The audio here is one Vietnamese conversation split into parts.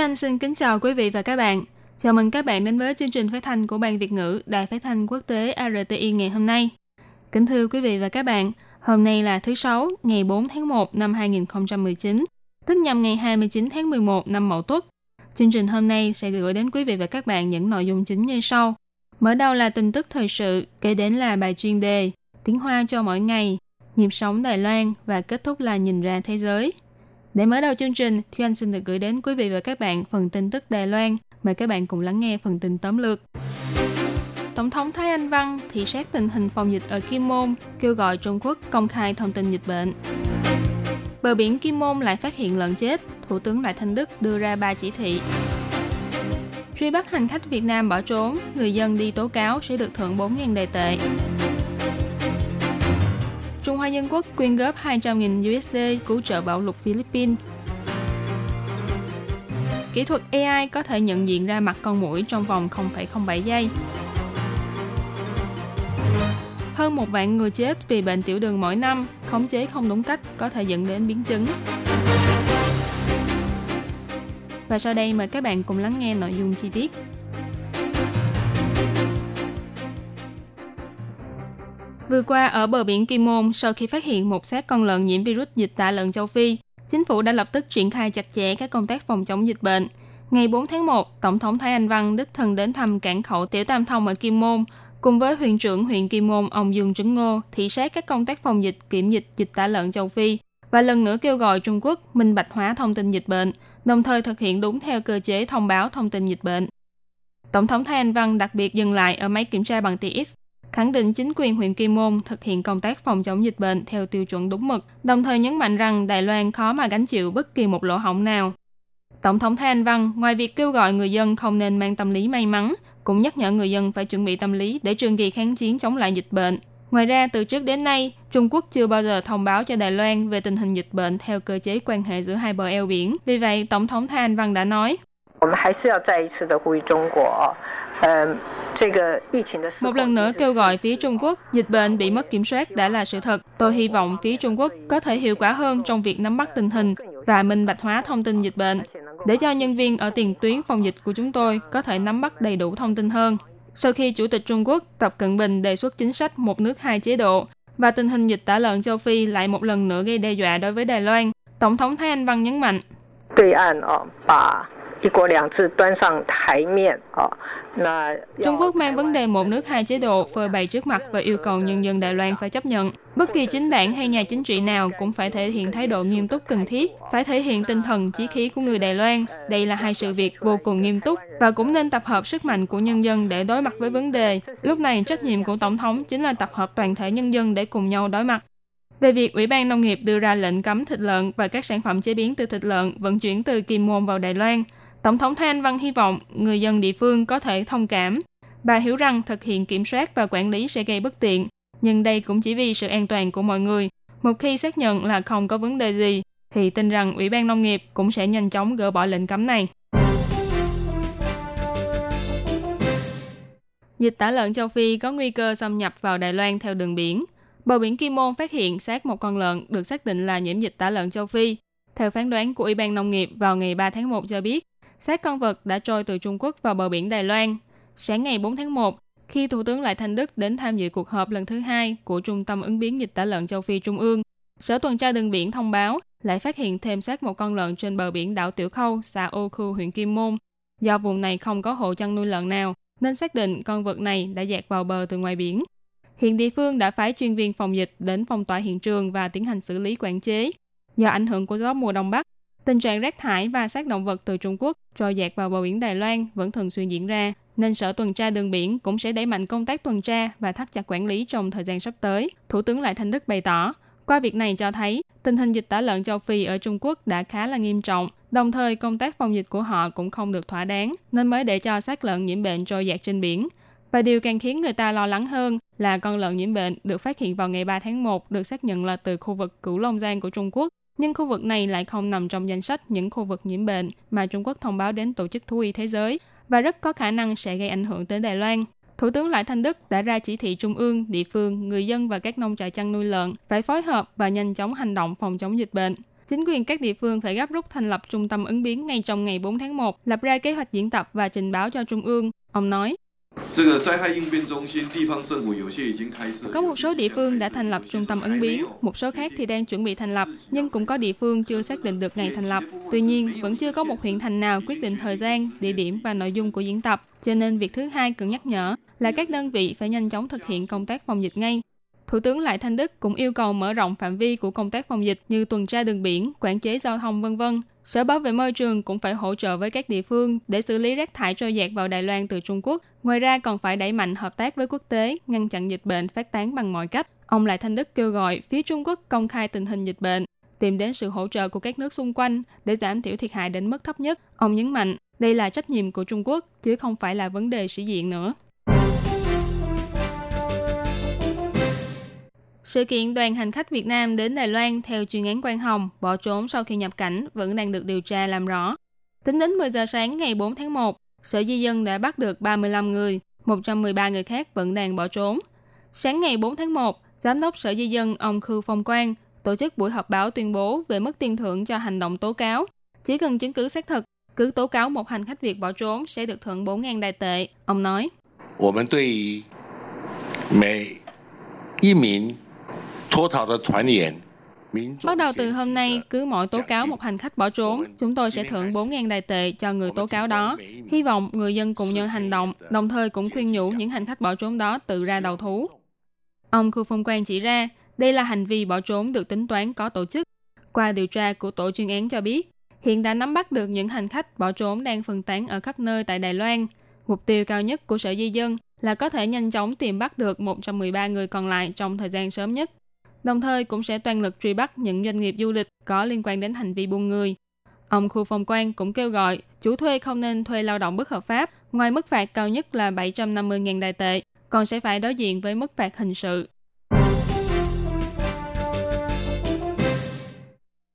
Thúy Anh xin kính chào quý vị và các bạn. Chào mừng các bạn đến với chương trình phát thanh của Ban Việt ngữ Đài Phát thanh Quốc tế RTI ngày hôm nay. Kính thưa quý vị và các bạn, hôm nay là thứ Sáu, ngày 4 tháng 1 năm 2019, tức nhằm ngày 29 tháng 11 năm Mậu Tuất. Chương trình hôm nay sẽ gửi đến quý vị và các bạn những nội dung chính như sau. Mở đầu là tin tức thời sự, kế đến là bài chuyên đề, tiếng hoa cho mỗi ngày, nhịp sống Đài Loan và kết thúc là nhìn ra thế giới. Để mở đầu chương trình, Thúy Anh xin được gửi đến quý vị và các bạn phần tin tức Đài Loan. Mời các bạn cùng lắng nghe phần tin tóm lược. Tổng thống Thái Anh Văn thị sát tình hình phòng dịch ở Kim Môn, kêu gọi Trung Quốc công khai thông tin dịch bệnh. Bờ biển Kim Môn lại phát hiện lợn chết, Thủ tướng Lại Thanh Đức đưa ra ba chỉ thị. Truy bắt hành khách Việt Nam bỏ trốn, người dân đi tố cáo sẽ được thưởng 4.000 đài tệ. Trung Hoa Nhân Quốc quyên góp 200.000 USD cứu trợ bạo lực Philippines. Kỹ thuật AI có thể nhận diện ra mặt con muỗi trong vòng 0,07 giây. Hơn một vạn người chết vì bệnh tiểu đường mỗi năm, khống chế không đúng cách có thể dẫn đến biến chứng. Và sau đây mời các bạn cùng lắng nghe nội dung chi tiết. Vừa qua ở bờ biển Kim Môn, sau khi phát hiện một xác con lợn nhiễm virus dịch tả lợn châu Phi, chính phủ đã lập tức triển khai chặt chẽ các công tác phòng chống dịch bệnh. Ngày 4 tháng 1, Tổng thống Thái Anh Văn đích thân đến thăm cảng khẩu Tiểu Tam Thông ở Kim Môn, cùng với huyện trưởng huyện Kim Môn ông Dương Trấn Ngô thị sát các công tác phòng dịch kiểm dịch dịch tả lợn châu Phi và lần nữa kêu gọi Trung Quốc minh bạch hóa thông tin dịch bệnh, đồng thời thực hiện đúng theo cơ chế thông báo thông tin dịch bệnh. Tổng thống Thái Anh Văn đặc biệt dừng lại ở máy kiểm tra bằng TX, khẳng định chính quyền huyện Kim Môn thực hiện công tác phòng chống dịch bệnh theo tiêu chuẩn đúng mực, đồng thời nhấn mạnh rằng Đài Loan khó mà gánh chịu bất kỳ một lỗ hổng nào. Tổng thống Thái Anh Văn ngoài việc kêu gọi người dân không nên mang tâm lý may mắn, cũng nhắc nhở người dân phải chuẩn bị tâm lý để trường kỳ kháng chiến chống lại dịch bệnh. Ngoài ra, từ trước đến nay, Trung Quốc chưa bao giờ thông báo cho Đài Loan về tình hình dịch bệnh theo cơ chế quan hệ giữa hai bờ eo biển. Vì vậy, Tổng thống Thái Anh Văn đã nói, một lần nữa kêu gọi phía Trung Quốc, dịch bệnh bị mất kiểm soát đã là sự thật. Tôi hy vọng phía Trung Quốc có thể hiệu quả hơn trong việc nắm bắt tình hình và minh bạch hóa thông tin dịch bệnh, để cho nhân viên ở tiền tuyến phòng dịch của chúng tôi có thể nắm bắt đầy đủ thông tin hơn. Sau khi Chủ tịch Trung Quốc Tập Cận Bình đề xuất chính sách một nước hai chế độ và tình hình dịch tả lợn châu Phi lại một lần nữa gây đe dọa đối với Đài Loan, Tổng thống Thái Anh Văn nhấn mạnh. Trung Quốc mang vấn đề một nước hai chế độ phơi bày trước mặt và yêu cầu nhân dân Đài Loan phải chấp nhận. Bất kỳ chính đảng hay nhà chính trị nào cũng phải thể hiện thái độ nghiêm túc cần thiết, phải thể hiện tinh thần chí khí của người Đài Loan. Đây là hai sự việc vô cùng nghiêm túc và cũng nên tập hợp sức mạnh của nhân dân để đối mặt với vấn đề. Lúc này trách nhiệm của tổng thống chính là tập hợp toàn thể nhân dân để cùng nhau đối mặt về việc Ủy ban Nông nghiệp đưa ra lệnh cấm thịt lợn và các sản phẩm chế biến từ thịt lợn vận chuyển từ Kim Môn vào Đài Loan. Tổng thống Thái Anh Văn hy vọng người dân địa phương có thể thông cảm. Bà hiểu rằng thực hiện kiểm soát và quản lý sẽ gây bất tiện, nhưng đây cũng chỉ vì sự an toàn của mọi người. Một khi xác nhận là không có vấn đề gì, thì tin rằng Ủy ban Nông nghiệp cũng sẽ nhanh chóng gỡ bỏ lệnh cấm này. Dịch tả lợn châu Phi có nguy cơ xâm nhập vào Đài Loan theo đường biển. Bờ biển Kim Môn phát hiện xác một con lợn được xác định là nhiễm dịch tả lợn châu Phi. Theo phán đoán của Ủy ban Nông nghiệp vào ngày 3 tháng 1 cho biết, xác con vật đã trôi từ Trung Quốc vào bờ biển Đài Loan. Sáng ngày 4 tháng 1, khi Thủ tướng Lại Thanh Đức đến tham dự cuộc họp lần thứ hai của Trung tâm ứng biến dịch tả lợn châu Phi Trung ương, Sở tuần tra đường biển thông báo lại phát hiện thêm xác một con lợn trên bờ biển đảo Tiểu Khâu, xã Ô Khu, huyện Kim Môn. Do vùng này không có hộ chăn nuôi lợn nào, nên xác định con vật này đã dạt vào bờ từ ngoài biển. Hiện địa phương đã phái chuyên viên phòng dịch đến phong tỏa hiện trường và tiến hành xử lý quản chế. Do ảnh hưởng của gió mùa đông bắc, tình trạng rác thải và xác động vật từ Trung Quốc trôi dạt vào bờ biển Đài Loan vẫn thường xuyên diễn ra, nên Sở tuần tra đường biển cũng sẽ đẩy mạnh công tác tuần tra và thắt chặt quản lý trong thời gian sắp tới. Thủ tướng Lại Thanh Đức bày tỏ, qua việc này cho thấy tình hình dịch tả lợn châu Phi ở Trung Quốc đã khá là nghiêm trọng, Đồng thời, công tác phòng dịch của họ cũng không được thỏa đáng, nên mới để cho xác lợn nhiễm bệnh trôi dạt trên biển. Và điều càng khiến người ta lo lắng hơn là con lợn nhiễm bệnh được phát hiện vào ngày 3 tháng 1 được xác nhận là từ khu vực Cửu Long Giang của Trung Quốc. Nhưng khu vực này lại không nằm trong danh sách những khu vực nhiễm bệnh mà Trung Quốc thông báo đến Tổ chức Thú y Thế giới và rất có khả năng sẽ gây ảnh hưởng tới Đài Loan. Thủ tướng Lại Thanh Đức đã ra chỉ thị trung ương, địa phương, người dân và các nông trại chăn nuôi lợn phải phối hợp và nhanh chóng hành động phòng chống dịch bệnh. Chính quyền các địa phương phải gấp rút thành lập trung tâm ứng biến ngay trong ngày 4 tháng 1, lập ra kế hoạch diễn tập và trình báo cho Trung ương. Ông nói, có một số địa phương đã thành lập trung tâm ứng biến, một số khác thì đang chuẩn bị thành lập, nhưng cũng có địa phương chưa xác định được ngày thành lập. Tuy nhiên, vẫn chưa có một huyện thành nào quyết định thời gian, địa điểm và nội dung của diễn tập. Cho nên việc thứ hai cần nhắc nhở là các đơn vị phải nhanh chóng thực hiện công tác phòng dịch ngay. Thủ tướng Lại Thanh Đức cũng yêu cầu mở rộng phạm vi của công tác phòng dịch như tuần tra đường biển, quản chế giao thông vân vân. Sở Bảo vệ môi trường cũng phải hỗ trợ với các địa phương để xử lý rác thải trôi dạt vào Đài Loan từ Trung Quốc. Ngoài ra còn phải đẩy mạnh hợp tác với quốc tế, ngăn chặn dịch bệnh phát tán bằng mọi cách. Ông Lại Thanh Đức kêu gọi phía Trung Quốc công khai tình hình dịch bệnh, tìm đến sự hỗ trợ của các nước xung quanh để giảm thiểu thiệt hại đến mức thấp nhất. Ông nhấn mạnh, đây là trách nhiệm của Trung Quốc, chứ không phải là vấn đề sĩ diện nữa. Sự kiện đoàn hành khách Việt Nam đến Đài Loan theo chuyên án Quang Hồng bỏ trốn sau khi nhập cảnh vẫn đang được điều tra làm rõ. Tính đến 10 giờ sáng ngày 4 tháng 1, Sở Di dân đã bắt được 35 người, 113 người khác vẫn đang bỏ trốn. Sáng ngày 4 tháng 1, Giám đốc Sở Di dân ông Khư Phong Quang tổ chức buổi họp báo tuyên bố về mức tiền thưởng cho hành động tố cáo. Chỉ cần chứng cứ xác thực, cứ tố cáo một hành khách Việt bỏ trốn sẽ được thưởng 4.000 đài tệ. Ông nói. 我们对每一名脱逃的团员 Bắt đầu từ hôm nay, cứ mỗi tố cáo một hành khách bỏ trốn, chúng tôi sẽ thưởng 4.000 đài tệ cho người tố cáo đó. Hy vọng người dân cùng nhau hành động, đồng thời cũng khuyên nhủ những hành khách bỏ trốn đó tự ra đầu thú. Ông Khu Phong Quang chỉ ra, đây là hành vi bỏ trốn được tính toán có tổ chức. Qua điều tra của tổ chuyên án cho biết, hiện đã nắm bắt được những hành khách bỏ trốn đang phân tán ở khắp nơi tại Đài Loan. Mục tiêu cao nhất của Sở Di dân là có thể nhanh chóng tìm bắt được 113 người còn lại trong thời gian sớm nhất đồng thời cũng sẽ toàn lực truy bắt những doanh nghiệp du lịch có liên quan đến hành vi buôn người. Ông Khu Phong Quang cũng kêu gọi chủ thuê không nên thuê lao động bất hợp pháp, ngoài mức phạt cao nhất là 750.000 đài tệ, còn sẽ phải đối diện với mức phạt hình sự.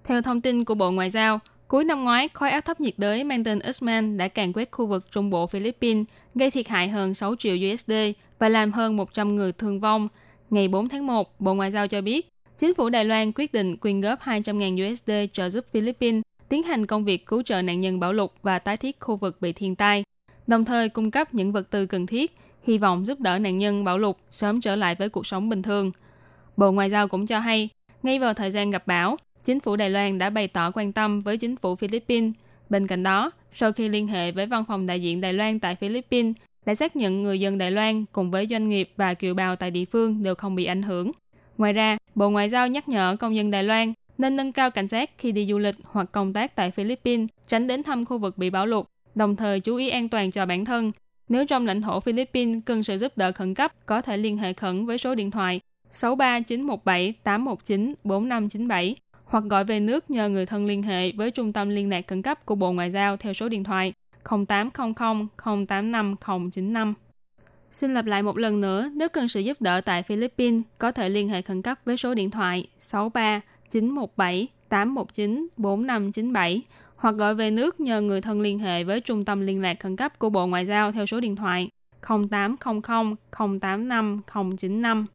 Theo thông tin của Bộ Ngoại giao, cuối năm ngoái, khối áp thấp nhiệt đới mang tên Usman đã càn quét khu vực trung bộ Philippines, gây thiệt hại hơn 6 triệu USD và làm hơn 100 người thương vong, Ngày 4 tháng 1, Bộ Ngoại giao cho biết, chính phủ Đài Loan quyết định quyên góp 200.000 USD trợ giúp Philippines tiến hành công việc cứu trợ nạn nhân bão lụt và tái thiết khu vực bị thiên tai, đồng thời cung cấp những vật tư cần thiết, hy vọng giúp đỡ nạn nhân bão lụt sớm trở lại với cuộc sống bình thường. Bộ Ngoại giao cũng cho hay, ngay vào thời gian gặp bão, chính phủ Đài Loan đã bày tỏ quan tâm với chính phủ Philippines. Bên cạnh đó, sau khi liên hệ với văn phòng đại diện Đài Loan tại Philippines đã xác nhận người dân Đài Loan cùng với doanh nghiệp và kiều bào tại địa phương đều không bị ảnh hưởng. Ngoài ra, Bộ Ngoại giao nhắc nhở công dân Đài Loan nên nâng cao cảnh giác khi đi du lịch hoặc công tác tại Philippines, tránh đến thăm khu vực bị bão lụt, đồng thời chú ý an toàn cho bản thân. Nếu trong lãnh thổ Philippines cần sự giúp đỡ khẩn cấp, có thể liên hệ khẩn với số điện thoại 63917 819 4597 hoặc gọi về nước nhờ người thân liên hệ với Trung tâm Liên lạc Khẩn cấp của Bộ Ngoại giao theo số điện thoại 0800 085 095. Xin lặp lại một lần nữa, nếu cần sự giúp đỡ tại Philippines, có thể liên hệ khẩn cấp với số điện thoại 63 917 819 4597 hoặc gọi về nước nhờ người thân liên hệ với Trung tâm Liên lạc Khẩn cấp của Bộ Ngoại giao theo số điện thoại 0800 085 095.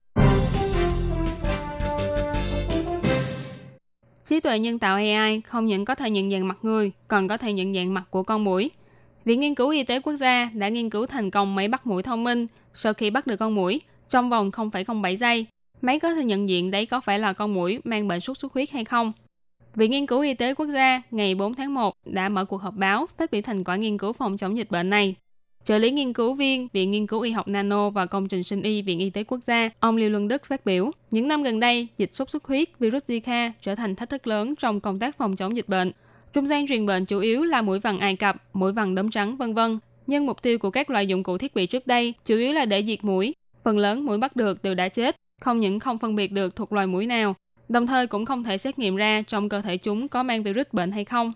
Trí tuệ nhân tạo AI không những có thể nhận dạng mặt người, còn có thể nhận dạng mặt của con mũi. Viện Nghiên cứu Y tế Quốc gia đã nghiên cứu thành công máy bắt mũi thông minh sau khi bắt được con mũi trong vòng 0,07 giây. Máy có thể nhận diện đấy có phải là con mũi mang bệnh sốt xuất huyết hay không. Viện Nghiên cứu Y tế Quốc gia ngày 4 tháng 1 đã mở cuộc họp báo phát biểu thành quả nghiên cứu phòng chống dịch bệnh này. Trợ lý nghiên cứu viên Viện Nghiên cứu Y học Nano và Công trình sinh y Viện Y tế Quốc gia, ông Liêu Luân Đức phát biểu, những năm gần đây, dịch sốt xuất huyết, virus Zika trở thành thách thức lớn trong công tác phòng chống dịch bệnh. Trung gian truyền bệnh chủ yếu là mũi vằn Ai Cập, mũi vằn đốm trắng, vân vân. Nhưng mục tiêu của các loại dụng cụ thiết bị trước đây chủ yếu là để diệt mũi. Phần lớn mũi bắt được đều đã chết, không những không phân biệt được thuộc loài mũi nào, đồng thời cũng không thể xét nghiệm ra trong cơ thể chúng có mang virus bệnh hay không.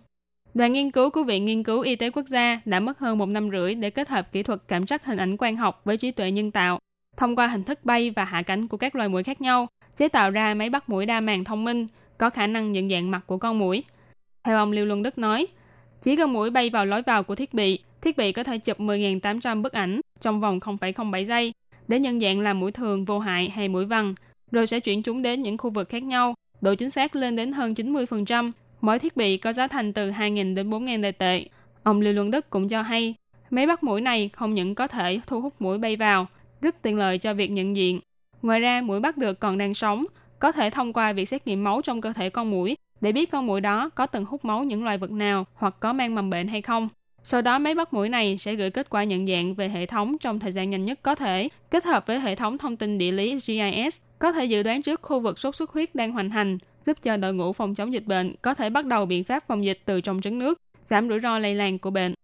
Đoàn nghiên cứu của Viện Nghiên cứu Y tế Quốc gia đã mất hơn một năm rưỡi để kết hợp kỹ thuật cảm trắc hình ảnh quang học với trí tuệ nhân tạo, thông qua hình thức bay và hạ cánh của các loài mũi khác nhau, chế tạo ra máy bắt mũi đa màng thông minh, có khả năng nhận dạng mặt của con mũi. Theo ông Lưu Luân Đức nói, chỉ cần mũi bay vào lối vào của thiết bị, thiết bị có thể chụp 10.800 bức ảnh trong vòng 0,07 giây để nhận dạng là mũi thường vô hại hay mũi vằn, rồi sẽ chuyển chúng đến những khu vực khác nhau, độ chính xác lên đến hơn 90%. Mỗi thiết bị có giá thành từ 2.000 đến 4.000 đại tệ. Ông Lưu Luân Đức cũng cho hay, máy bắt mũi này không những có thể thu hút mũi bay vào, rất tiện lợi cho việc nhận diện. Ngoài ra, mũi bắt được còn đang sống, có thể thông qua việc xét nghiệm máu trong cơ thể con mũi để biết con mũi đó có từng hút máu những loài vật nào hoặc có mang mầm bệnh hay không. Sau đó máy bắt mũi này sẽ gửi kết quả nhận dạng về hệ thống trong thời gian nhanh nhất có thể, kết hợp với hệ thống thông tin địa lý GIS, có thể dự đoán trước khu vực sốt xuất huyết đang hoành hành, giúp cho đội ngũ phòng chống dịch bệnh có thể bắt đầu biện pháp phòng dịch từ trong trứng nước, giảm rủi ro lây lan của bệnh.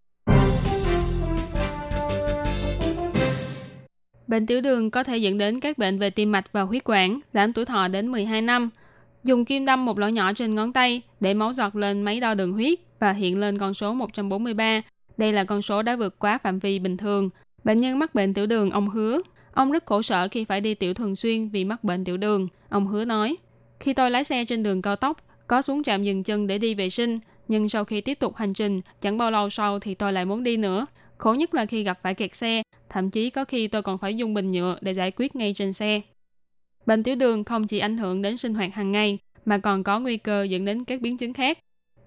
Bệnh tiểu đường có thể dẫn đến các bệnh về tim mạch và huyết quản, giảm tuổi thọ đến 12 năm. Dùng kim đâm một lỗ nhỏ trên ngón tay để máu giọt lên máy đo đường huyết và hiện lên con số 143. Đây là con số đã vượt quá phạm vi bình thường. Bệnh nhân mắc bệnh tiểu đường ông hứa. Ông rất khổ sở khi phải đi tiểu thường xuyên vì mắc bệnh tiểu đường. Ông hứa nói, khi tôi lái xe trên đường cao tốc, có xuống trạm dừng chân để đi vệ sinh, nhưng sau khi tiếp tục hành trình, chẳng bao lâu sau thì tôi lại muốn đi nữa. Khổ nhất là khi gặp phải kẹt xe, thậm chí có khi tôi còn phải dùng bình nhựa để giải quyết ngay trên xe. Bệnh tiểu đường không chỉ ảnh hưởng đến sinh hoạt hàng ngày, mà còn có nguy cơ dẫn đến các biến chứng khác.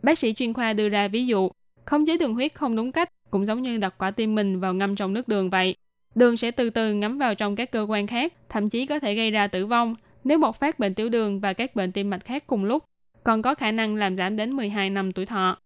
Bác sĩ chuyên khoa đưa ra ví dụ, khống chế đường huyết không đúng cách cũng giống như đặt quả tim mình vào ngâm trong nước đường vậy. Đường sẽ từ từ ngấm vào trong các cơ quan khác, thậm chí có thể gây ra tử vong nếu bộc phát bệnh tiểu đường và các bệnh tim mạch khác cùng lúc, còn có khả năng làm giảm đến 12 năm tuổi thọ.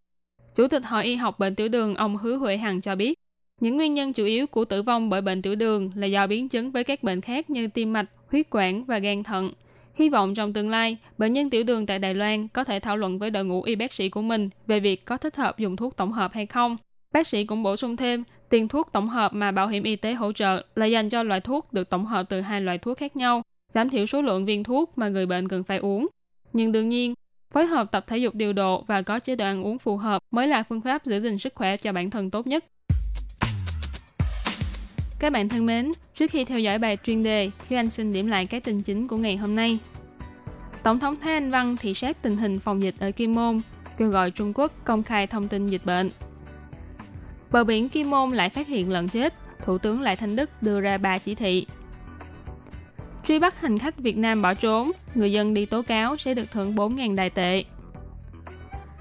Chủ tịch Hội Y học bệnh tiểu đường ông Hứa Huệ Hằng cho biết, những nguyên nhân chủ yếu của tử vong bởi bệnh tiểu đường là do biến chứng với các bệnh khác như tim mạch, huyết quản và gan thận. Hy vọng trong tương lai, bệnh nhân tiểu đường tại Đài Loan có thể thảo luận với đội ngũ y bác sĩ của mình về việc có thích hợp dùng thuốc tổng hợp hay không. Bác sĩ cũng bổ sung thêm, tiền thuốc tổng hợp mà bảo hiểm y tế hỗ trợ là dành cho loại thuốc được tổng hợp từ hai loại thuốc khác nhau, giảm thiểu số lượng viên thuốc mà người bệnh cần phải uống. Nhưng đương nhiên, phối hợp tập thể dục điều độ và có chế độ ăn uống phù hợp mới là phương pháp giữ gìn sức khỏe cho bản thân tốt nhất. Các bạn thân mến, trước khi theo dõi bài chuyên đề, Thúy Anh xin điểm lại các tin chính của ngày hôm nay. Tổng thống Thái Anh Văn thị sát tình hình phòng dịch ở Kim Môn, kêu gọi Trung Quốc công khai thông tin dịch bệnh. Bờ biển Kim Môn lại phát hiện lợn chết, Thủ tướng Lại Thanh Đức đưa ra ba chỉ thị. Truy bắt hành khách Việt Nam bỏ trốn, người dân đi tố cáo sẽ được thưởng 4.000 đài tệ.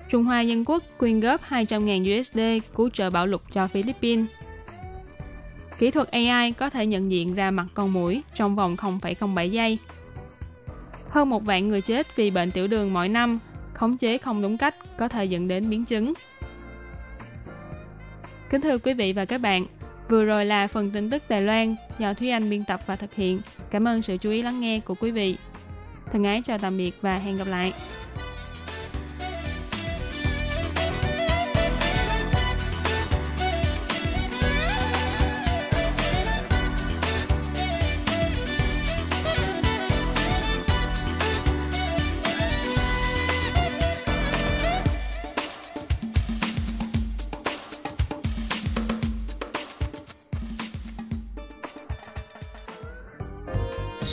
Trung Hoa Dân Quốc quyên góp 200.000 USD cứu trợ bão lụt cho Philippines. Kỹ thuật AI có thể nhận diện ra mặt con mũi trong vòng 0,07 giây. Hơn một vạn người chết vì bệnh tiểu đường mỗi năm, khống chế không đúng cách có thể dẫn đến biến chứng. Kính thưa quý vị và các bạn, vừa rồi là phần tin tức Đài Loan do Thúy Anh biên tập và thực hiện. Cảm ơn sự chú ý lắng nghe của quý vị. Thân ái chào tạm biệt và hẹn gặp lại.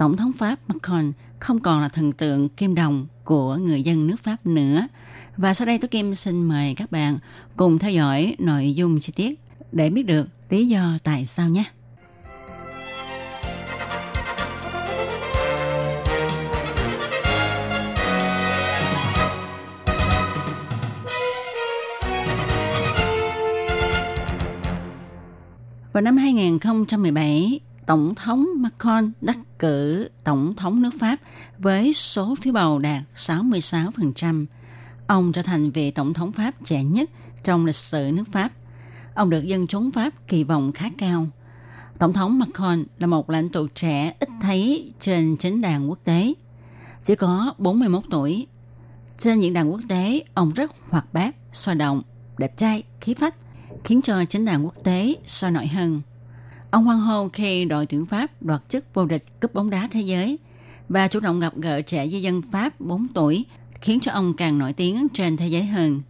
Tổng thống Pháp Macron không còn là thần tượng kim đồng của người dân nước Pháp nữa. Và sau đây tôi Kim xin mời các bạn cùng theo dõi nội dung chi tiết để biết được lý do tại sao nhé. Vào năm 2017, Tổng thống Macron đắc cử Tổng thống nước Pháp với số phiếu bầu đạt 66%. Ông trở thành vị Tổng thống Pháp trẻ nhất trong lịch sử nước Pháp. Ông được dân chúng Pháp kỳ vọng khá cao. Tổng thống Macron là một lãnh tụ trẻ ít thấy trên chính đàn quốc tế. Chỉ có 41 tuổi. Trên những đàn quốc tế, ông rất hoạt bát, sôi động, đẹp trai, khí phách, khiến cho chính đàn quốc tế sôi nổi hơn. Ông hoan hô khi đội tuyển Pháp đoạt chức vô địch cúp bóng đá thế giới và chủ động gặp gỡ trẻ di dân Pháp 4 tuổi, khiến cho ông càng nổi tiếng trên thế giới hơn.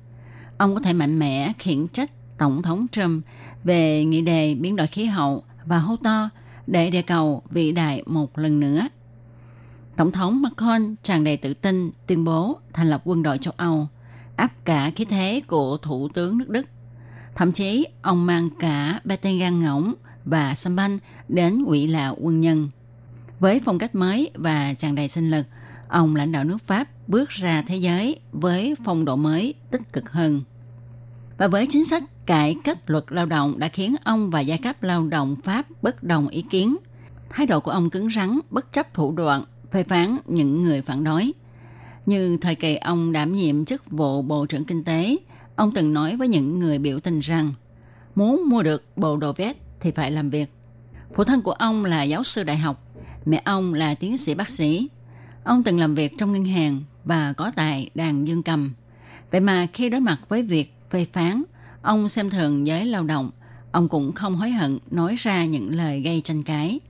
Ông có thể mạnh mẽ khiển trách Tổng thống Trump về nghị đề biến đổi khí hậu và hô to để đề cầu vĩ đại một lần nữa. Tổng thống Macron tràn đầy tự tin tuyên bố thành lập quân đội châu Âu, áp cả khí thế của Thủ tướng nước Đức. Thậm chí, ông mang cả bê tên gan ngỗng và xăm đến quỹ là quân nhân. Với phong cách mới và tràn đầy sinh lực, ông lãnh đạo nước Pháp bước ra thế giới với phong độ mới tích cực hơn. Và với chính sách cải cách luật lao động đã khiến ông và giai cấp lao động Pháp bất đồng ý kiến. Thái độ của ông cứng rắn, bất chấp thủ đoạn, phê phán những người phản đối. Như thời kỳ ông đảm nhiệm chức vụ Bộ trưởng Kinh tế, ông từng nói với những người biểu tình rằng muốn mua được bộ đồ vest thì phải làm việc. Phụ thân của ông là giáo sư đại học, mẹ ông là tiến sĩ bác sĩ. Ông từng làm việc trong ngân hàng và có tài đàn dương cầm. Vậy mà khi đối mặt với việc phê phán, ông xem thường giới lao động, ông cũng không hối hận nói ra những lời gây tranh cãi.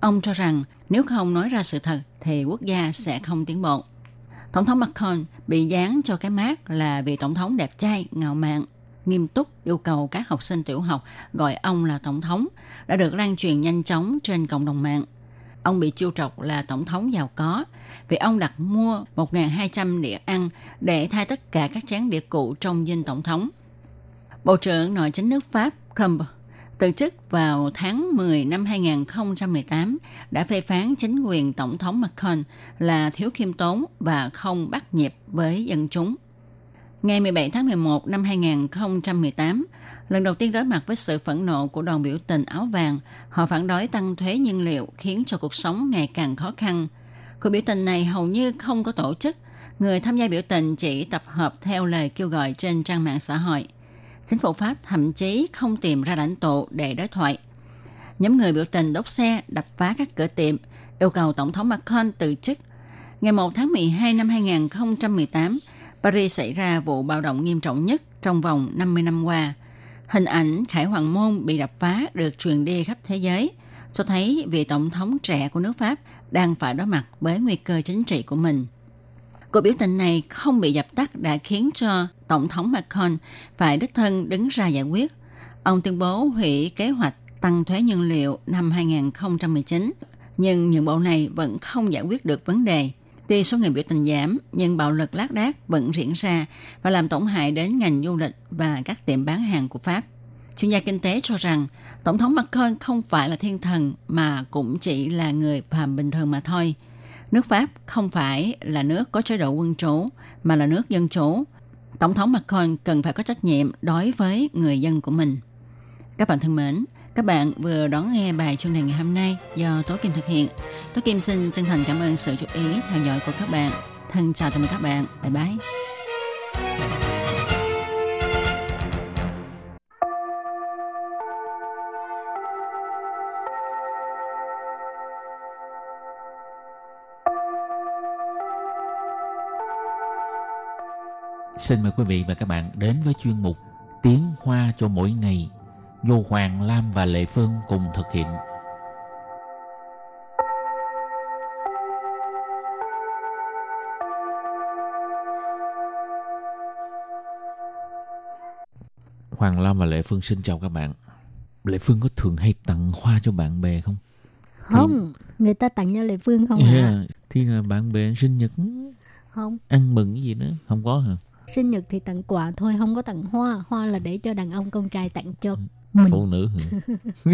Ông cho rằng nếu không nói ra sự thật thì quốc gia sẽ không tiến bộ. Tổng thống Macron bị dán cho cái mát là vì tổng thống đẹp trai, ngạo mạn nghiêm túc yêu cầu các học sinh tiểu học gọi ông là tổng thống, đã được lan truyền nhanh chóng trên cộng đồng mạng. Ông bị chiêu trọc là tổng thống giàu có, vì ông đặt mua 1.200 đĩa ăn để thay tất cả các chén đĩa cũ trong dinh tổng thống. Bộ trưởng Nội chính nước Pháp Trump từ chức vào tháng 10 năm 2018 đã phê phán chính quyền Tổng thống Macron là thiếu khiêm tốn và không bắt nhịp với dân chúng. Ngày 17 tháng 11 năm 2018, lần đầu tiên đối mặt với sự phẫn nộ của đoàn biểu tình áo vàng, họ phản đối tăng thuế nhiên liệu khiến cho cuộc sống ngày càng khó khăn. Cuộc biểu tình này hầu như không có tổ chức, người tham gia biểu tình chỉ tập hợp theo lời kêu gọi trên trang mạng xã hội. Chính phủ Pháp thậm chí không tìm ra lãnh tụ để đối thoại. Nhóm người biểu tình đốt xe, đập phá các cửa tiệm, yêu cầu Tổng thống Macron từ chức. Ngày 1 tháng 12 năm 2018, Paris xảy ra vụ bạo động nghiêm trọng nhất trong vòng 50 năm qua. Hình ảnh Khải Hoàng Môn bị đập phá được truyền đi khắp thế giới, cho thấy vị tổng thống trẻ của nước Pháp đang phải đối mặt với nguy cơ chính trị của mình. Cuộc biểu tình này không bị dập tắt đã khiến cho Tổng thống Macron phải đích thân đứng ra giải quyết. Ông tuyên bố hủy kế hoạch tăng thuế nhiên liệu năm 2019, nhưng những bộ này vẫn không giải quyết được vấn đề. Tuy số người biểu tình giảm, nhưng bạo lực lác đác vẫn diễn ra và làm tổn hại đến ngành du lịch và các tiệm bán hàng của Pháp. Chuyên gia kinh tế cho rằng Tổng thống Macron không phải là thiên thần mà cũng chỉ là người phàm bình thường mà thôi. Nước Pháp không phải là nước có chế độ quân chủ mà là nước dân chủ. Tổng thống Macron cần phải có trách nhiệm đối với người dân của mình. Các bạn thân mến, các bạn vừa đón nghe bài chuyên đề ngày hôm nay do Tố Kim thực hiện. Tố Kim xin chân thành cảm ơn sự chú ý, theo dõi của các bạn. Thân chào tạm biệt các bạn. Bye bye. Xin mời quý vị và các bạn đến với chuyên mục Tiếng Hoa cho mỗi ngày do Hoàng Lam và Lệ Phương cùng thực hiện. Hoàng Lam và Lệ Phương xin chào các bạn. Lệ Phương có thường hay tặng hoa cho bạn bè không? Không, người ta tặng cho Lệ Phương không? Yeah, thì là bạn bè sinh nhật Không, ăn mừng cái gì nữa không có hả? sinh nhật thì tặng quà thôi, không có tặng hoa. Hoa là để cho đàn ông con trai tặng cho mình. Phụ nữ?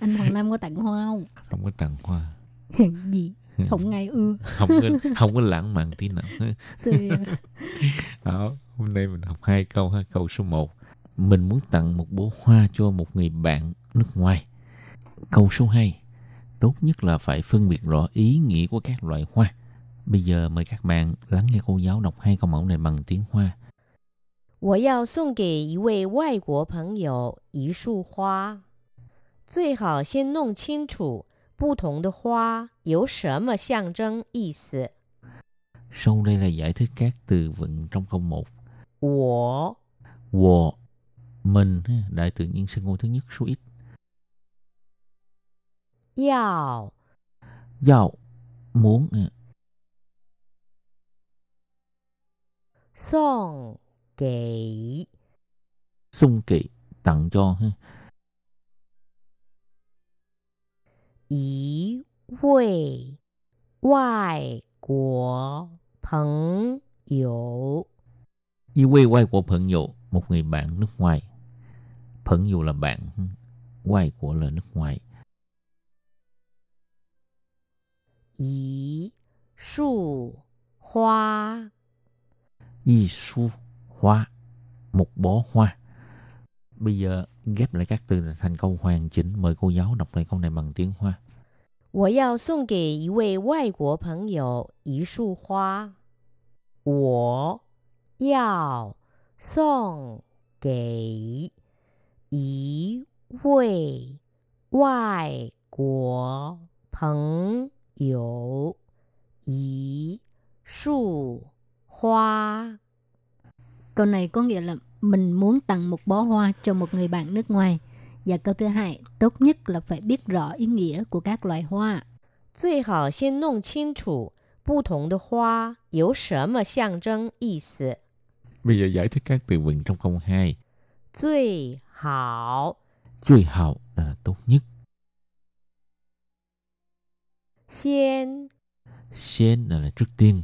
Anh Hoàng Lam có tặng hoa không? không có tặng hoa. Gì? Không ngay ưa. Không có không có lãng mạn tí nào. Thì, Đó, hôm nay mình học hai câu ha. Câu số 1. Mình muốn tặng một bó hoa cho một người bạn nước ngoài. Câu số 2. Tốt nhất là phải phân biệt rõ ý nghĩa của các loại hoa. Bây giờ mời các bạn lắng nghe cô giáo đọc hai câu mẫu này bằng tiếng Hoa. 我要送给一位外国朋友一束花，最好先弄清楚不同的花有什么象征意思。 Sau đây là giải thích các từ vựng trong câu 1. 我 Wo, mình, ha, đại tự nhiên xưng hô thứ nhất số ít. 要 Dạo, muốn, ha. 送 kỵ xung kỵ tặng cho ha. Ý huệ ngoại hữu, ý quê ngoại quốc bạn hữu, một người bạn nước ngoài. Phận dụ là bạn quay của là nước ngoài. Ý su hoa. Ý su hoa, một bó hoa. Bây giờ ghép lại các từ thành câu hoàn chỉnh. Mời cô giáo đọc lại câu này bằng tiếng Hoa. 我要送给一位外国朋友一束花。我要送给一位外国朋友一束花。 câu này có nghĩa là mình muốn tặng một bó hoa cho một người bạn nước ngoài. Và câu thứ hai, tốt nhất là phải biết rõ ý nghĩa của các loại hoa. 最好先弄清楚不同的花有什么象征意思。 Bây giờ giải thích các từ vựng trong câu 2. 最好 最hào là tốt nhất. 先 Sen là, là trước tiên.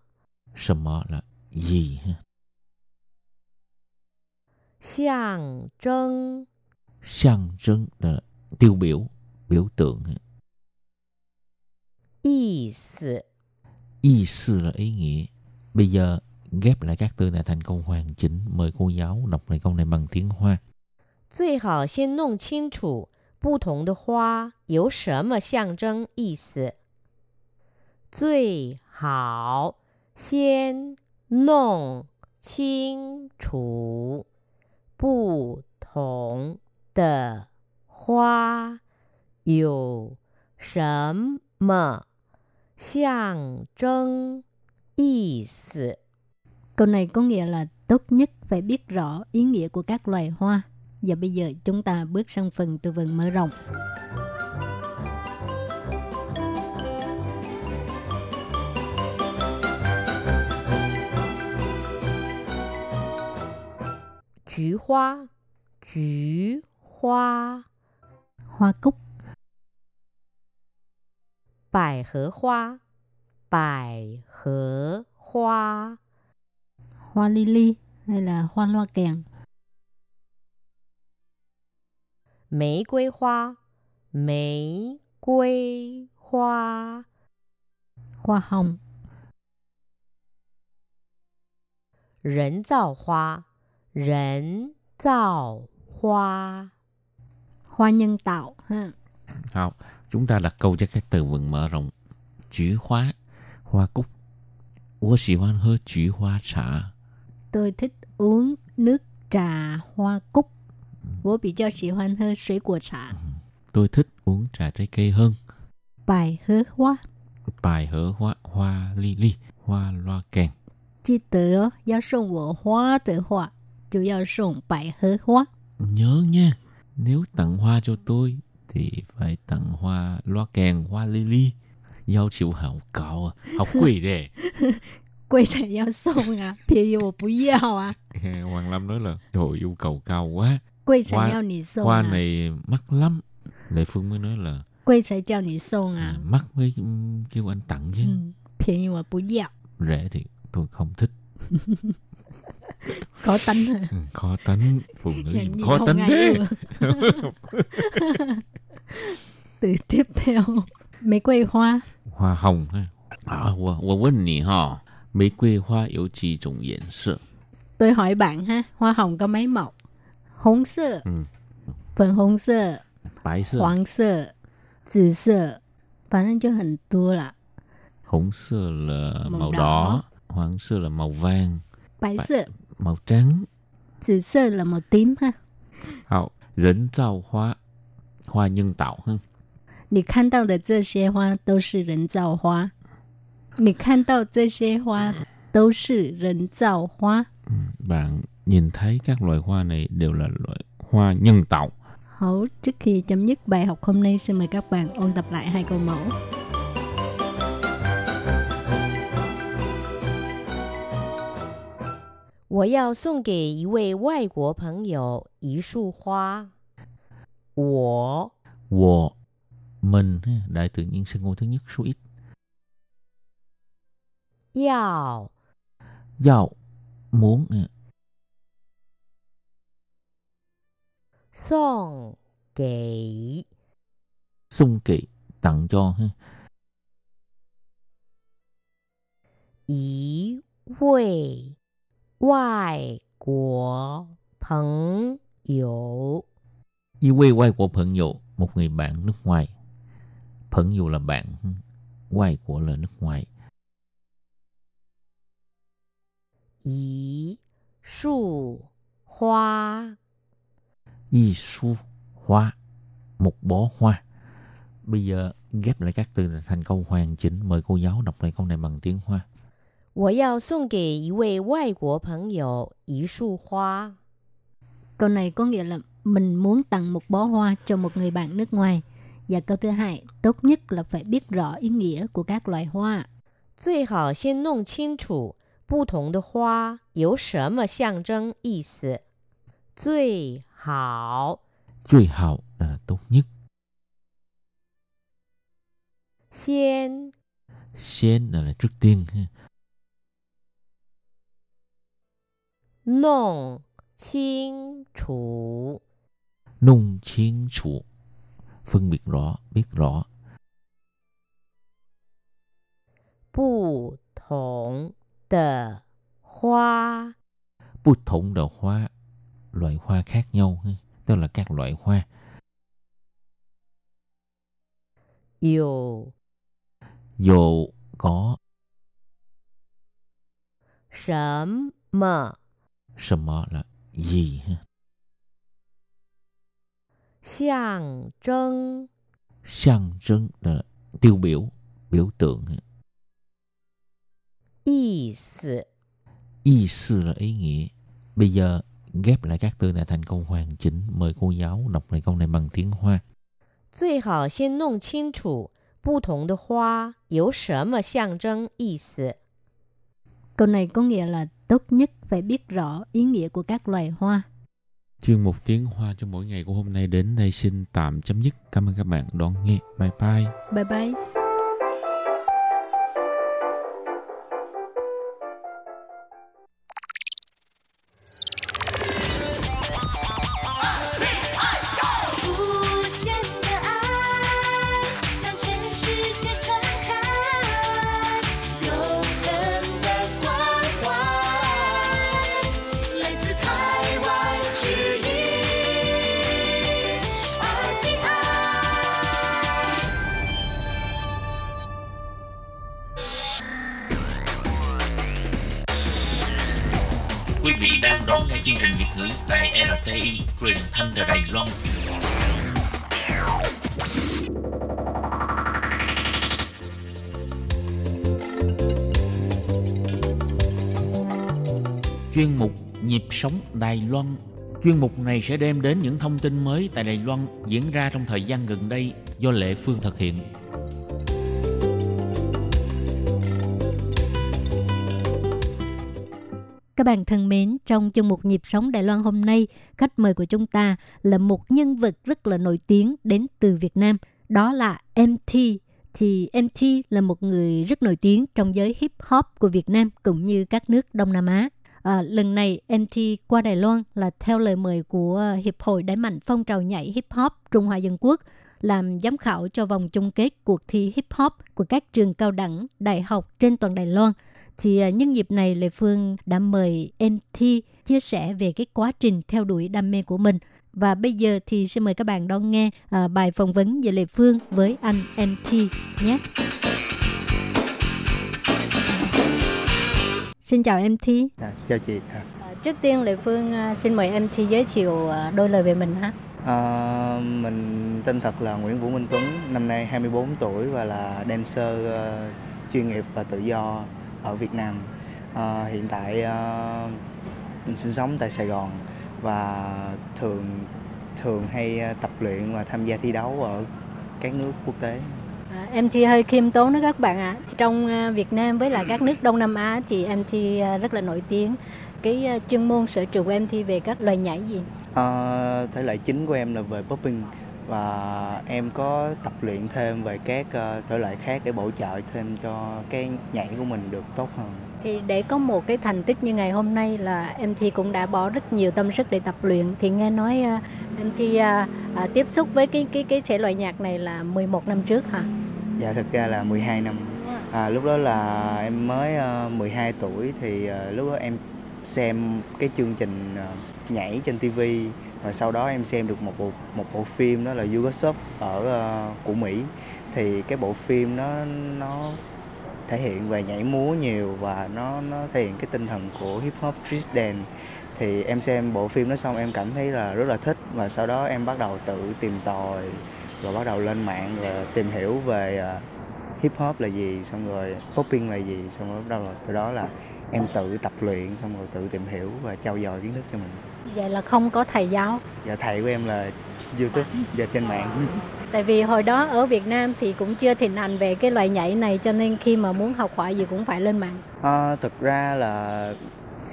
什么 là gì. ha. 象征 Sang trưng là tiêu biểu, biểu tượng. ha. 意思？ Y sư là ý nghĩa. Bây giờ ghép lại các từ này thành câu hoàn chỉnh. Mời cô giáo đọc lại câu này bằng tiếng Hoa. 最好先弄清楚不同的花有什么象征意思。最好 先弄清楚不同的花有什么象征意思。 Câu này có nghĩa là tốt nhất phải biết rõ ý nghĩa của các loài hoa. Và bây giờ chúng ta bước sang phần từ vựng mở rộng. 菊花，菊花， Hoa cúc, 百合花，百合花， hoa lily hay là hoa loa kèn, 玫瑰花，玫瑰花， hoa hồng, 人造花， 人造花， hoa nhân tạo ha. Học, chúng ta đặt câu cho các từ vựng mở rộng. Chữ hoa, hoa cúc. 我喜欢喝菊花茶。 Tôi thích uống nước trà hoa cúc. 我比较喜欢喝水果茶。 Tôi thích uống trà trái cây hơn. Bài hứa hoa. Bài hở hoa, hoa ly ly, hoa loa kèn. 记得哦，要送我花的话， 就要送百合花。 Nhớ nha, nếu tặng hoa cho tôi thì phải tặng hoa loa kèn, hoa ly ly. Yêu chiều hảo cao à, học quỷ đấy. 贵才要送啊，便宜我不要啊。 Hoàng Lâm nói là trời yêu cầu cao quá. 贵才 Hoa- 要你送 Hoa 啊， này mắc lắm. Lệ Phương mới nói là 贵才叫你送 à, 啊， mắc mới ừm, kêu anh tặng chứ. 嗯，便宜我不要， Rẻ thì tôi không thích. có tánh à. Ừ, khó tánh phụ nữ Nhận gì gì khó không tánh ai thế ưa. Từ tiếp theo,玫瑰花 hoa hồng ha à, 我我问你哈玫瑰花有几种颜色 Tôi hỏi bạn ha, hoa hồng có mấy màu? Hồng sơ, Ừ. phần hồng sơ, 白色黄色、紫色，反正就很多啦。 h红色là Màu màu, đỏ. đỏ. hoàng色 là màu vàng 白 Bạch- 色、 màu trắng 紫色 là màu tím ha. hậu rỉnh造hoa hoa nhân tạo ha 你看到的这些花都是人造花，你看到这些花都是人造花。 bạn nhìn thấy các loài hoa này đều là loại hoa nhân tạo Hảo, trước khi chấm dứt bài học hôm nay, xin mời các bạn ôn tập lại hai câu mẫu. 我要送给一位外国朋友一束花。我 wo mình ha, đại tự nhiên xưng hô thứ nhất số ít 要 giàu muốn ha, 送给 xung kỵ tặng cho ha. 一位 外国朋友 Như quê quay của朋友, một người bạn nước ngoài.朋友là bạn, quay của là nước ngoài. 一束花 Y su hoa, một bó hoa. Bây giờ ghép lại các từ là thành câu hoàn chỉnh. Mời cô giáo đọc lại câu này bằng tiếng Hoa. 我要送给一位外国朋友一束花。 Câu này có nghĩa là mình muốn tặng một bó hoa cho một người bạn nước ngoài. Và câu thứ hai, tốt nhất là phải biết rõ ý nghĩa của các loài hoa. 最好先弄清楚不同的花有什么象征意思。最好 Duy hào là tốt nhất. 先 Sen là, là trước tiên. 弄清楚 Nung chiến chủ. Phân biệt rõ, biết rõ. 不同的花 Bút thủng đầu hoa, loại hoa khác nhau. ha. Tức là các loại hoa. 有 Dù có 什么 什么 là gì ha. 象征 象trưng là tiêu biểu, biểu tượng. ha. 意思？ Y sư là ý nghĩa. Bây giờ ghép lại các từ này thành câu hoàn chỉnh. Mời cô giáo đọc lại câu này bằng tiếng Hoa. 最好先弄清楚不同的花有什么象征意思。 Câu này có nghĩa là tốt nhất phải biết rõ ý nghĩa của các loài hoa. Chuyên mục tiếng Hoa cho mỗi ngày của hôm nay đến đây xin tạm chấm dứt. Cảm ơn các bạn đón nghe. Bye bye. Bye bye. Chuyên mục Nhịp sống Đài Loan Chuyên mục này sẽ đem đến những thông tin mới tại Đài Loan diễn ra trong thời gian gần đây do Lệ Phương thực hiện. Các bạn thân mến, trong chương mục Nhịp sống Đài Loan hôm nay, khách mời của chúng ta là một nhân vật rất là nổi tiếng đến từ Việt Nam. Đó là MT. Thì MT là một người rất nổi tiếng trong giới hip hop của Việt Nam cũng như các nước Đông Nam Á. À, lần này MT qua Đài Loan là theo lời mời của à, Hiệp hội đẩy mạnh phong trào nhảy hip hop Trung Hoa Dân Quốc làm giám khảo cho vòng chung kết cuộc thi hip hop của các trường cao đẳng, đại học trên toàn Đài Loan. Thì à, nhân dịp này Lê Phương đã mời MT chia sẻ về cái quá trình theo đuổi đam mê của mình. Và bây giờ thì xin mời các bạn đón nghe à, bài phỏng vấn về Lê Phương với anh MT nhé. Xin chào MT. À, chào chị. À. Trước tiên Lê Phương à, xin mời MT giới thiệu à, đôi lời về mình ha. À, mình tên thật là Nguyễn Vũ Minh Tuấn, năm nay 24 tuổi và là dancer uh, chuyên nghiệp và tự do ở Việt Nam. À, hiện tại uh, mình sinh sống tại Sài Gòn và thường thường hay tập luyện và tham gia thi đấu ở các nước quốc tế. À, MT hơi khiêm tốn đó các bạn ạ. À. Trong Việt Nam với lại các nước Đông Nam Á thì MT rất là nổi tiếng. Cái chuyên môn sở trường của MT về các loài nhảy gì? À, thể loại chính của em là về popping và em có tập luyện thêm về các thể loại khác để bổ trợ thêm cho cái nhảy của mình được tốt hơn. Thì để có một cái thành tích như ngày hôm nay là MT cũng đã bỏ rất nhiều tâm sức để tập luyện. Thì nghe nói uh, uh, tiếp xúc với cái cái cái thể loại nhạc này là 11 năm trước hả? Dạ thực ra là 12 năm. À, lúc đó là em mới ờ, uh, 12 tuổi thì uh, lúc đó em xem cái chương trình uh, nhảy trên TV và sau đó em xem được một bộ một bộ phim đó là Yugoslav ở uh, của Mỹ. Thì cái bộ phim nó nó thể hiện về nhảy múa nhiều và nó nó thể hiện cái tinh thần của hip hop street dance thì em xem bộ phim đó xong em cảm thấy là rất là thích và sau đó em bắt đầu tự tìm tòi rồi bắt đầu lên mạng và tìm hiểu về uh, hip hop là gì xong rồi popping là gì xong rồi bắt đầu là từ đó là em tự tập luyện xong rồi tự tìm hiểu và trau dồi kiến thức cho mình. Vậy là không có thầy giáo? Dạ thầy của em là youtube và trên mạng. Tại vì hồi đó ở việt nam thì cũng chưa thịnh hành về cái loại nhảy này cho nên khi mà muốn học hỏi gì cũng phải lên mạng. À, thực ra là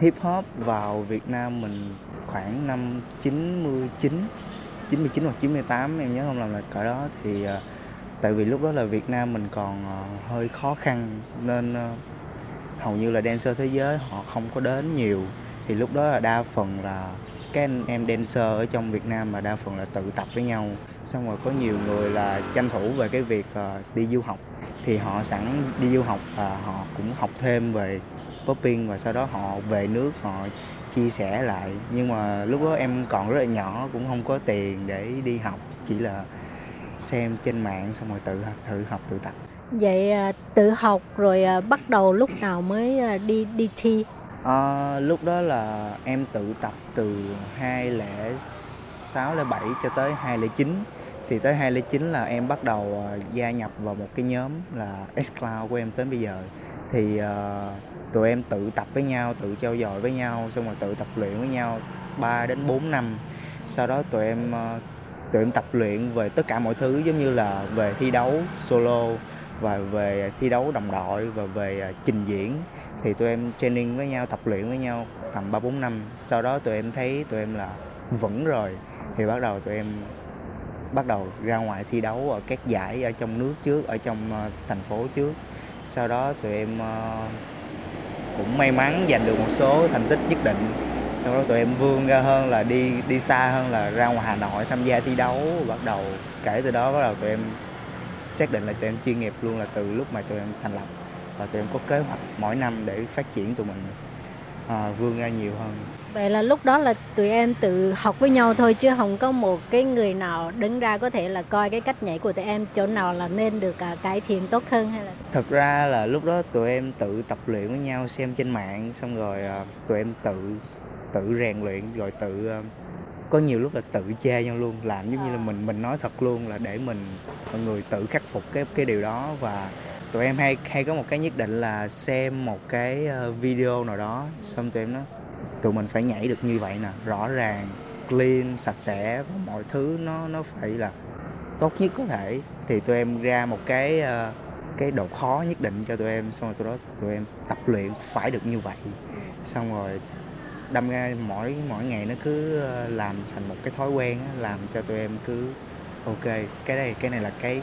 hip hop vào việt nam mình khoảng năm 99 99 hoặc 98 em nhớ không làm là cỡ đó. Thì uh, tại vì lúc đó là Việt Nam mình còn uh, hơi khó khăn nên uh, hầu như là dancer thế giới họ không có đến nhiều. Thì lúc đó là đa phần là các anh em dancer ở trong Việt Nam mà đa phần là tự tập với nhau. Xong rồi có nhiều người là tranh thủ về cái việc uh, đi du học. Thì họ sẵn đi du học và họ cũng học thêm về popping và sau đó họ về nước họ chia sẻ lại nhưng mà lúc đó em còn rất là nhỏ cũng không có tiền để đi học chỉ là xem trên mạng xong rồi tự thử học tự tập. Vậy à, tự học rồi à, bắt đầu lúc nào mới à, đi đi thi? À, lúc đó là em tự tập từ 2006 07 cho tới 2009 thì tới 2009 là em bắt đầu gia nhập vào một cái nhóm là Xcloud của em tới bây giờ. Thì uh, tụi em tự tập với nhau tự trao dồi với nhau xong rồi tự tập luyện với nhau 3 đến 4 năm. Sau đó tụi em ờ, tụi em tập luyện về tất cả mọi thứ giống như là về thi đấu solo và về thi đấu đồng đội và về ờ, trình diễn. Thì tụi em training với nhau tập luyện với nhau tầm ba bốn năm. Sau đó tụi em thấy tụi em là vững rồi thì bắt đầu tụi em bắt đầu ra ngoài thi đấu ở các giải ở trong nước trước ở trong ờ, thành phố trước. Sau đó tụi em uh, cũng may mắn giành được một số thành tích nhất định. Sau đó tụi em vươn ra hơn là đi đi xa hơn là ra ngoài Hà Nội tham gia thi đấu bắt đầu. Kể từ đó bắt đầu tụi em xác định là tụi em chuyên nghiệp luôn là từ lúc mà tụi em thành lập. Và tụi em có kế hoạch mỗi năm để phát triển tụi mình à, vươn ra nhiều hơn vậy là lúc đó là tụi em tự học với nhau thôi chứ không có một cái người nào đứng ra có thể là coi cái cách nhảy của tụi em chỗ nào là nên được à, cải thiện tốt hơn hay là? Thật ra là lúc đó tụi em tự tập luyện với nhau xem trên mạng xong rồi à, tụi em tự tự rèn luyện rồi tự ờ, có nhiều lúc là tự chê nhau luôn làm giống như là mình mình nói thật luôn là để mình mọi người tự khắc phục cái cái điều đó. Và tụi em hay hay có một cái nhất định là xem một cái video nào đó xong tụi em nói tụi mình phải nhảy được như vậy nè. Rõ ràng clean sạch sẽ và mọi thứ nó nó phải là tốt nhất có thể. Thì tụi em ra một cái ờ, cái độ khó nhất định cho tụi em. Xong rồi tụi đó tụi em tập luyện phải được như vậy. Xong rồi đâm ra mỗi mỗi ngày nó cứ ờ, làm thành một cái thói quen á, làm cho tụi em cứ ok cái đây cái này là cái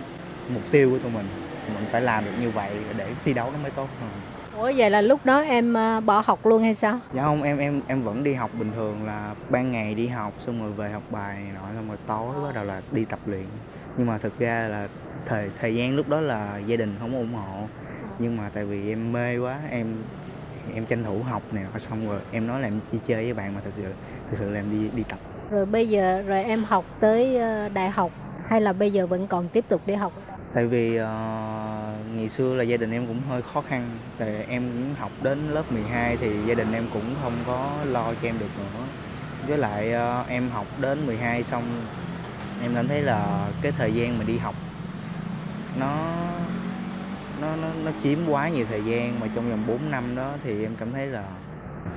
mục tiêu của tụi mình. Mình phải làm được như vậy để thi đấu nó mới tốt hơn. Ủa vậy là lúc đó em à, bỏ học luôn hay sao? dạ không em em em vẫn đi học bình thường là ban ngày đi học xong rồi về học bài này nọ xong rồi tối bắt đầu là đi tập luyện nhưng mà thực ra là thời thời gian lúc đó là gia đình không ủng hộ nhưng mà tại vì em mê quá em em tranh thủ học này nọ xong rồi em nói là em đi chơi với bạn mà thực sự thực sự là em đi đi tập Rồi bây giờ rồi em học tới ờ, đại học hay là bây giờ vẫn còn tiếp tục đi học? Tại vì uh, ngày xưa là gia đình em cũng hơi khó khăn. Tại em cũng học đến lớp 12 thì gia đình em cũng không có lo cho em được nữa. Với lại uh, em học đến 12 xong em cảm thấy là cái thời gian mà đi học nó nó nó nó chiếm quá nhiều thời gian mà trong vòng 4 năm đó thì em cảm thấy là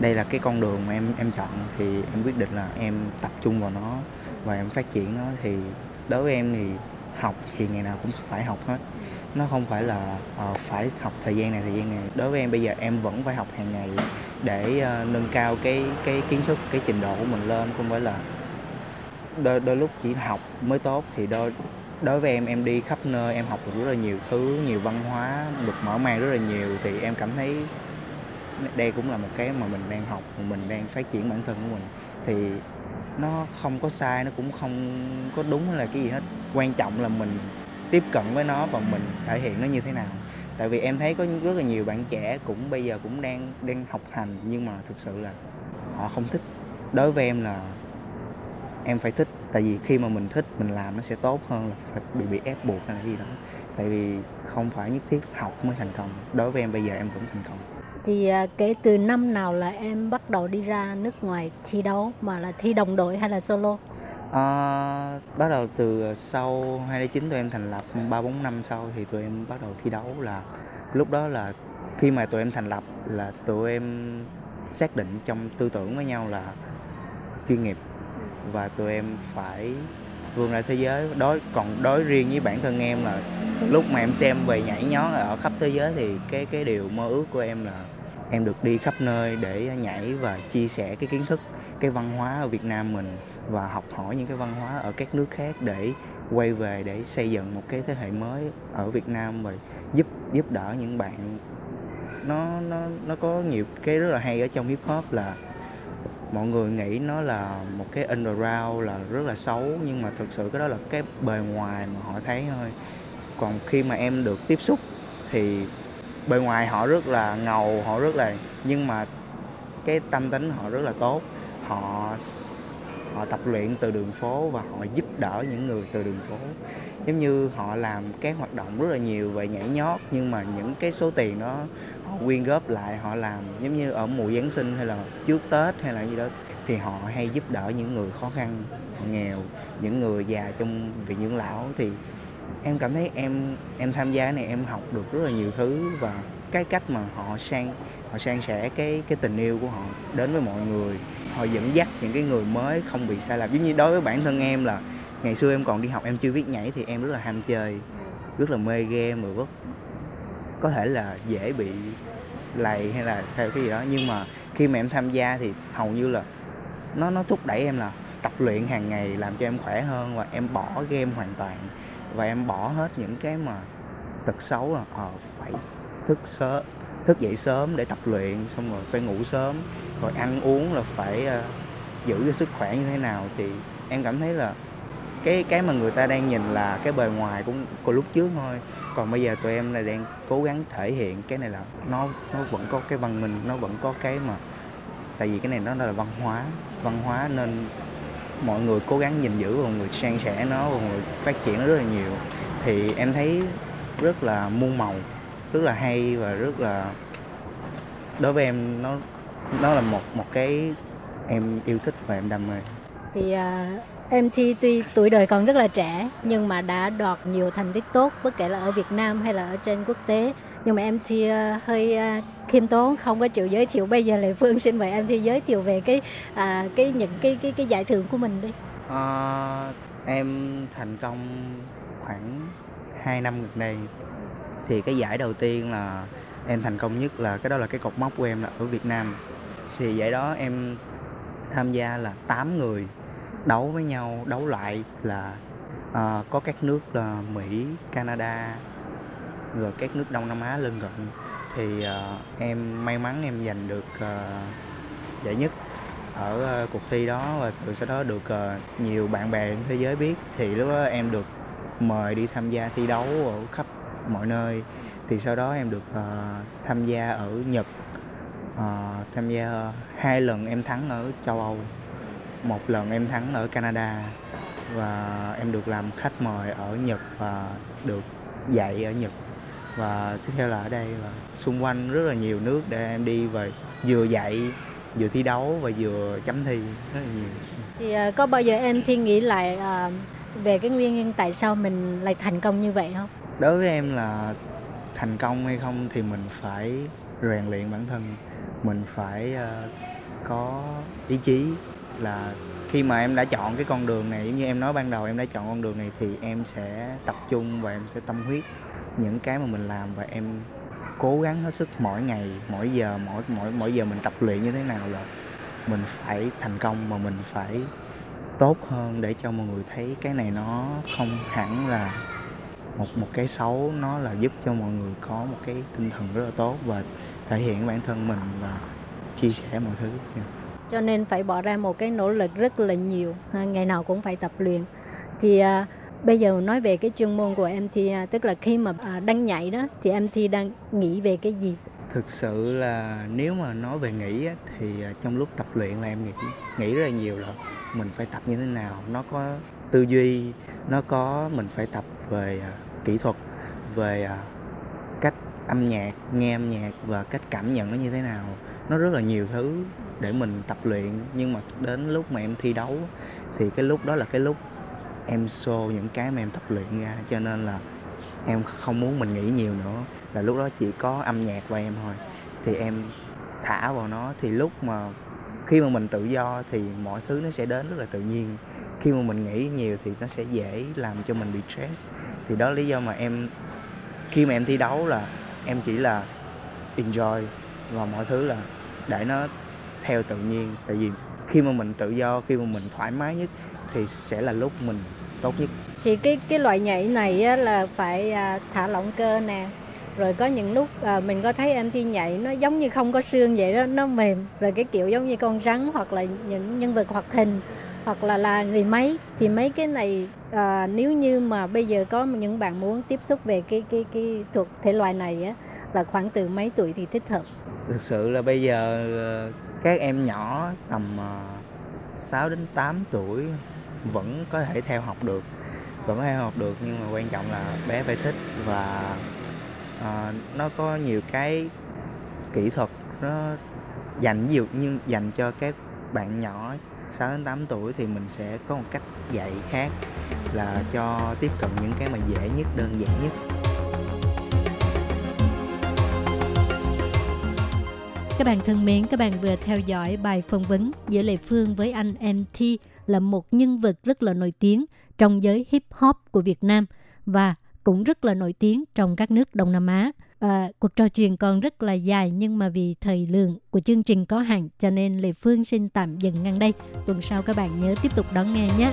đây là cái con đường mà em em chọn. Thì em quyết định là em tập trung vào nó và em phát triển nó. Thì đối với em thì học thì ngày nào cũng phải học hết. Nó không phải là uh, phải học thời gian này thời gian này. Đối với em bây giờ em vẫn phải học hàng ngày để uh, nâng cao cái cái kiến thức cái trình độ của mình lên không phải là đôi, đôi lúc chỉ học mới tốt thì đôi đối với em em đi khắp nơi em học được rất là nhiều thứ nhiều văn hóa được mở mang rất là nhiều thì em cảm thấy đây cũng là một cái mà mình đang học mà mình đang phát triển bản thân của mình. Thì nó không có sai, nó cũng không có đúng hay là cái gì hết. Quan trọng là mình tiếp cận với nó và mình thể hiện nó như thế nào. Tại vì em thấy có rất là nhiều bạn trẻ cũng bây giờ cũng đang đang học hành, nhưng mà thực sự là họ không thích. Đối với em là em phải thích, tại vì khi mà mình thích, mình làm nó sẽ tốt hơn là phải bị bị ép buộc hay là gì đó. Tại vì không phải nhất thiết học mới thành công. Đối với em bây giờ em vẫn thành công. Thì à, kể từ năm nào là em bắt đầu đi ra nước ngoài thi đấu mà là thi đồng đội hay là solo? À, bắt đầu từ à, sau 2009 tụi em thành lập 3 4 năm sau thì tụi em bắt đầu thi đấu là lúc đó là khi mà tụi em thành lập là tụi em xác định trong tư tưởng với nhau là chuyên nghiệp và tụi em phải vươn ra thế giới đối còn đối riêng với bản thân em là lúc mà em xem về nhảy nhót ở khắp thế giới thì cái cái điều mơ ước của em là em được đi khắp nơi để nhảy và chia sẻ cái kiến thức, cái văn hóa ở Việt Nam mình và học hỏi những cái văn hóa ở các nước khác để quay về để xây dựng một cái thế hệ mới ở Việt Nam và giúp giúp đỡ những bạn. Nó nó nó có nhiều cái rất là hay ở trong hip hop là mọi người nghĩ nó là một cái underground, là rất là xấu, nhưng mà thực sự cái đó là cái bề ngoài mà họ thấy thôi. Còn khi mà em được tiếp xúc thì bề ngoài họ rất là ngầu, họ rất là, nhưng mà cái tâm tính họ rất là tốt. Họ họ tập luyện từ đường phố và họ giúp đỡ những người từ đường phố. Giống như họ làm các hoạt động rất là nhiều về nhảy nhót, nhưng mà những cái số tiền đó họ quyên góp lại, họ làm giống như ở mùa giáng sinh hay là trước tết hay là gì đó, thì họ hay giúp đỡ những người khó khăn họ nghèo, những người già trong viện dưỡng lão. Thì em cảm thấy em em tham gia cái này em học được rất là nhiều thứ và cái cách mà họ sang, họ san sẻ cái cái tình yêu của họ đến với mọi người. Họ dẫn dắt những cái người mới không bị sai lầm. Giống như đối với bản thân em là ngày xưa em còn đi học em chưa biết nhảy thì em rất là ham chơi, rất là mê game rồi rất, có thể là dễ bị lầy hay là theo cái gì đó. Nhưng mà khi mà em tham gia thì hầu như là nó nó thúc đẩy em là tập luyện hàng ngày làm cho em khỏe hơn và em bỏ game hoàn toàn và em bỏ hết những cái mà tật xấu là ờ phải thức sớm thức dậy sớm để tập luyện xong rồi phải ngủ sớm. Rồi ăn uống là phải uh, giữ cái sức khỏe như thế nào thì em cảm thấy là cái cái mà người ta đang nhìn là cái bề ngoài cũng của lúc trước thôi. Còn bây giờ tụi em là đang cố gắng thể hiện cái này là nó nó vẫn có cái văn minh nó vẫn có cái mà tại vì cái này nó là văn hóa văn hóa nên mọi người cố gắng gìn giữ và mọi người san sẻ nó và mọi người phát triển nó rất là nhiều, thì em thấy rất là muôn màu, rất là hay và rất là, đối với em nó nó là một một cái em yêu thích và em đam mê. Chị à, em thi tuy tuổi đời còn rất là trẻ nhưng mà đã đoạt nhiều thành tích tốt, bất kể là ở Việt Nam hay là ở trên quốc tế nhưng mà em thì ờ, hơi ờ, khiêm tốn không có chịu giới thiệu. Bây giờ Lệ Phương xin mời em thì giới thiệu về cái à, cái những cái cái cái giải thưởng của mình đi. à, em thành công khoảng 2 năm gần đây. Thì cái giải đầu tiên là em thành công nhất là cái đó là cái cột mốc của em là ở Việt Nam. Thì giải đó em tham gia là 8 người đấu với nhau đấu lại là uh, có các nước là Mỹ, Canada rồi các nước Đông Nam Á lân cận. Thì uh, em may mắn em giành được uh, giải nhất ở uh, cuộc thi đó và từ sau đó được uh, nhiều bạn bè trên thế giới biết. Thì lúc đó em được mời đi tham gia thi đấu ở khắp mọi nơi. Thì sau đó em được uh, tham gia ở Nhật. Uh, tham gia hai lần em thắng ở châu Âu một lần em thắng ở Canada và em được làm khách mời ở Nhật và được dạy ở Nhật và tiếp theo là ở đây là xung quanh rất là nhiều nước để em đi và vừa dạy vừa thi đấu và vừa chấm thi rất là nhiều. Thì uh, có bao giờ em thi nghĩ lại uh, về cái nguyên nhân tại sao mình lại thành công như vậy không? Đối với em là thành công hay không thì mình phải rèn luyện bản thân. Mình phải uh, có ý chí là khi mà em đã chọn cái con đường này giống như em nói ban đầu em đã chọn con đường này thì em sẽ tập trung và em sẽ tâm huyết những cái mà mình làm và em cố gắng hết sức mỗi ngày, mỗi giờ, mỗi mỗi mỗi giờ mình tập luyện như thế nào là mình phải thành công mà mình phải tốt hơn để cho mọi người thấy cái này nó không hẳn là một một cái xấu. Nó là giúp cho mọi người có một cái tinh thần rất là tốt và thể hiện bản thân mình và chia sẻ mọi thứ. Dạ. Cho nên phải bỏ ra một cái nỗ lực rất là nhiều. Ngày nào cũng phải tập luyện. Thì à, bây giờ nói về cái chuyên môn của em thì à, tức là khi mà à, đang nhảy đó, thì em thi đang nghĩ về cái gì? Thực sự là nếu mà nói về nghĩ thì à, trong lúc tập luyện là em nghĩ nghĩ rất là nhiều là mình phải tập như thế nào, nó có tư duy, nó có, mình phải tập về kỹ thuật, về cách âm nhạc, nghe âm nhạc và cách cảm nhận nó như thế nào. Nó rất là nhiều thứ để mình tập luyện. Nhưng mà đến lúc mà em thi đấu thì cái lúc đó là cái lúc em show những cái mà em tập luyện ra, cho nên là em không muốn mình nghĩ nhiều nữa. Là lúc đó chỉ có âm nhạc và em thôi. Thì em thả vào nó, thì lúc mà khi mà mình tự do thì mọi thứ nó sẽ đến rất là tự nhiên. Khi mà mình nghĩ nhiều thì nó sẽ dễ làm cho mình bị stress. Thì đó là lý do mà em, khi mà em thi đấu là em chỉ là enjoy và mọi thứ là để nó theo tự nhiên. Tại vì khi mà mình tự do, khi mà mình thoải mái nhất thì sẽ là lúc mình tốt nhất. Thì cái cái loại nhảy này á, là phải à, thả lỏng cơ nè. Rồi có những lúc à, mình có thấy em thi nhảy nó giống như không có xương vậy đó nó mềm. Rồi cái kiểu giống như con rắn hoặc là những nhân vật hoạt hình hoặc là là người máy. Thì mấy cái này à, nếu như mà bây giờ có những bạn muốn tiếp xúc về cái cái cái thuộc thể loại này á là khoảng từ mấy tuổi thì thích hợp? Thực sự là bây giờ ờ, các em nhỏ tầm uh, ờ, 6 đến 8 tuổi vẫn có thể theo học được vẫn có thể học được nhưng mà quan trọng là bé phải thích và uh, nó có nhiều cái kỹ thuật nó dành nhiều nhưng dành cho các bạn nhỏ 6 đến 8 tuổi thì mình sẽ có một cách dạy khác là cho tiếp cận những cái mà dễ nhất đơn giản nhất. Các bạn thân mến, các bạn vừa theo dõi bài phỏng vấn giữa Lệ Phương với anh MT là một nhân vật rất là nổi tiếng trong giới hip hop của Việt Nam và cũng rất là nổi tiếng trong các nước Đông Nam Á. À, cuộc trò chuyện còn rất là dài nhưng mà vì thời lượng của chương trình có hạn cho nên Lê Phương xin tạm dừng ngang đây. Tuần sau các bạn nhớ tiếp tục đón nghe nhé.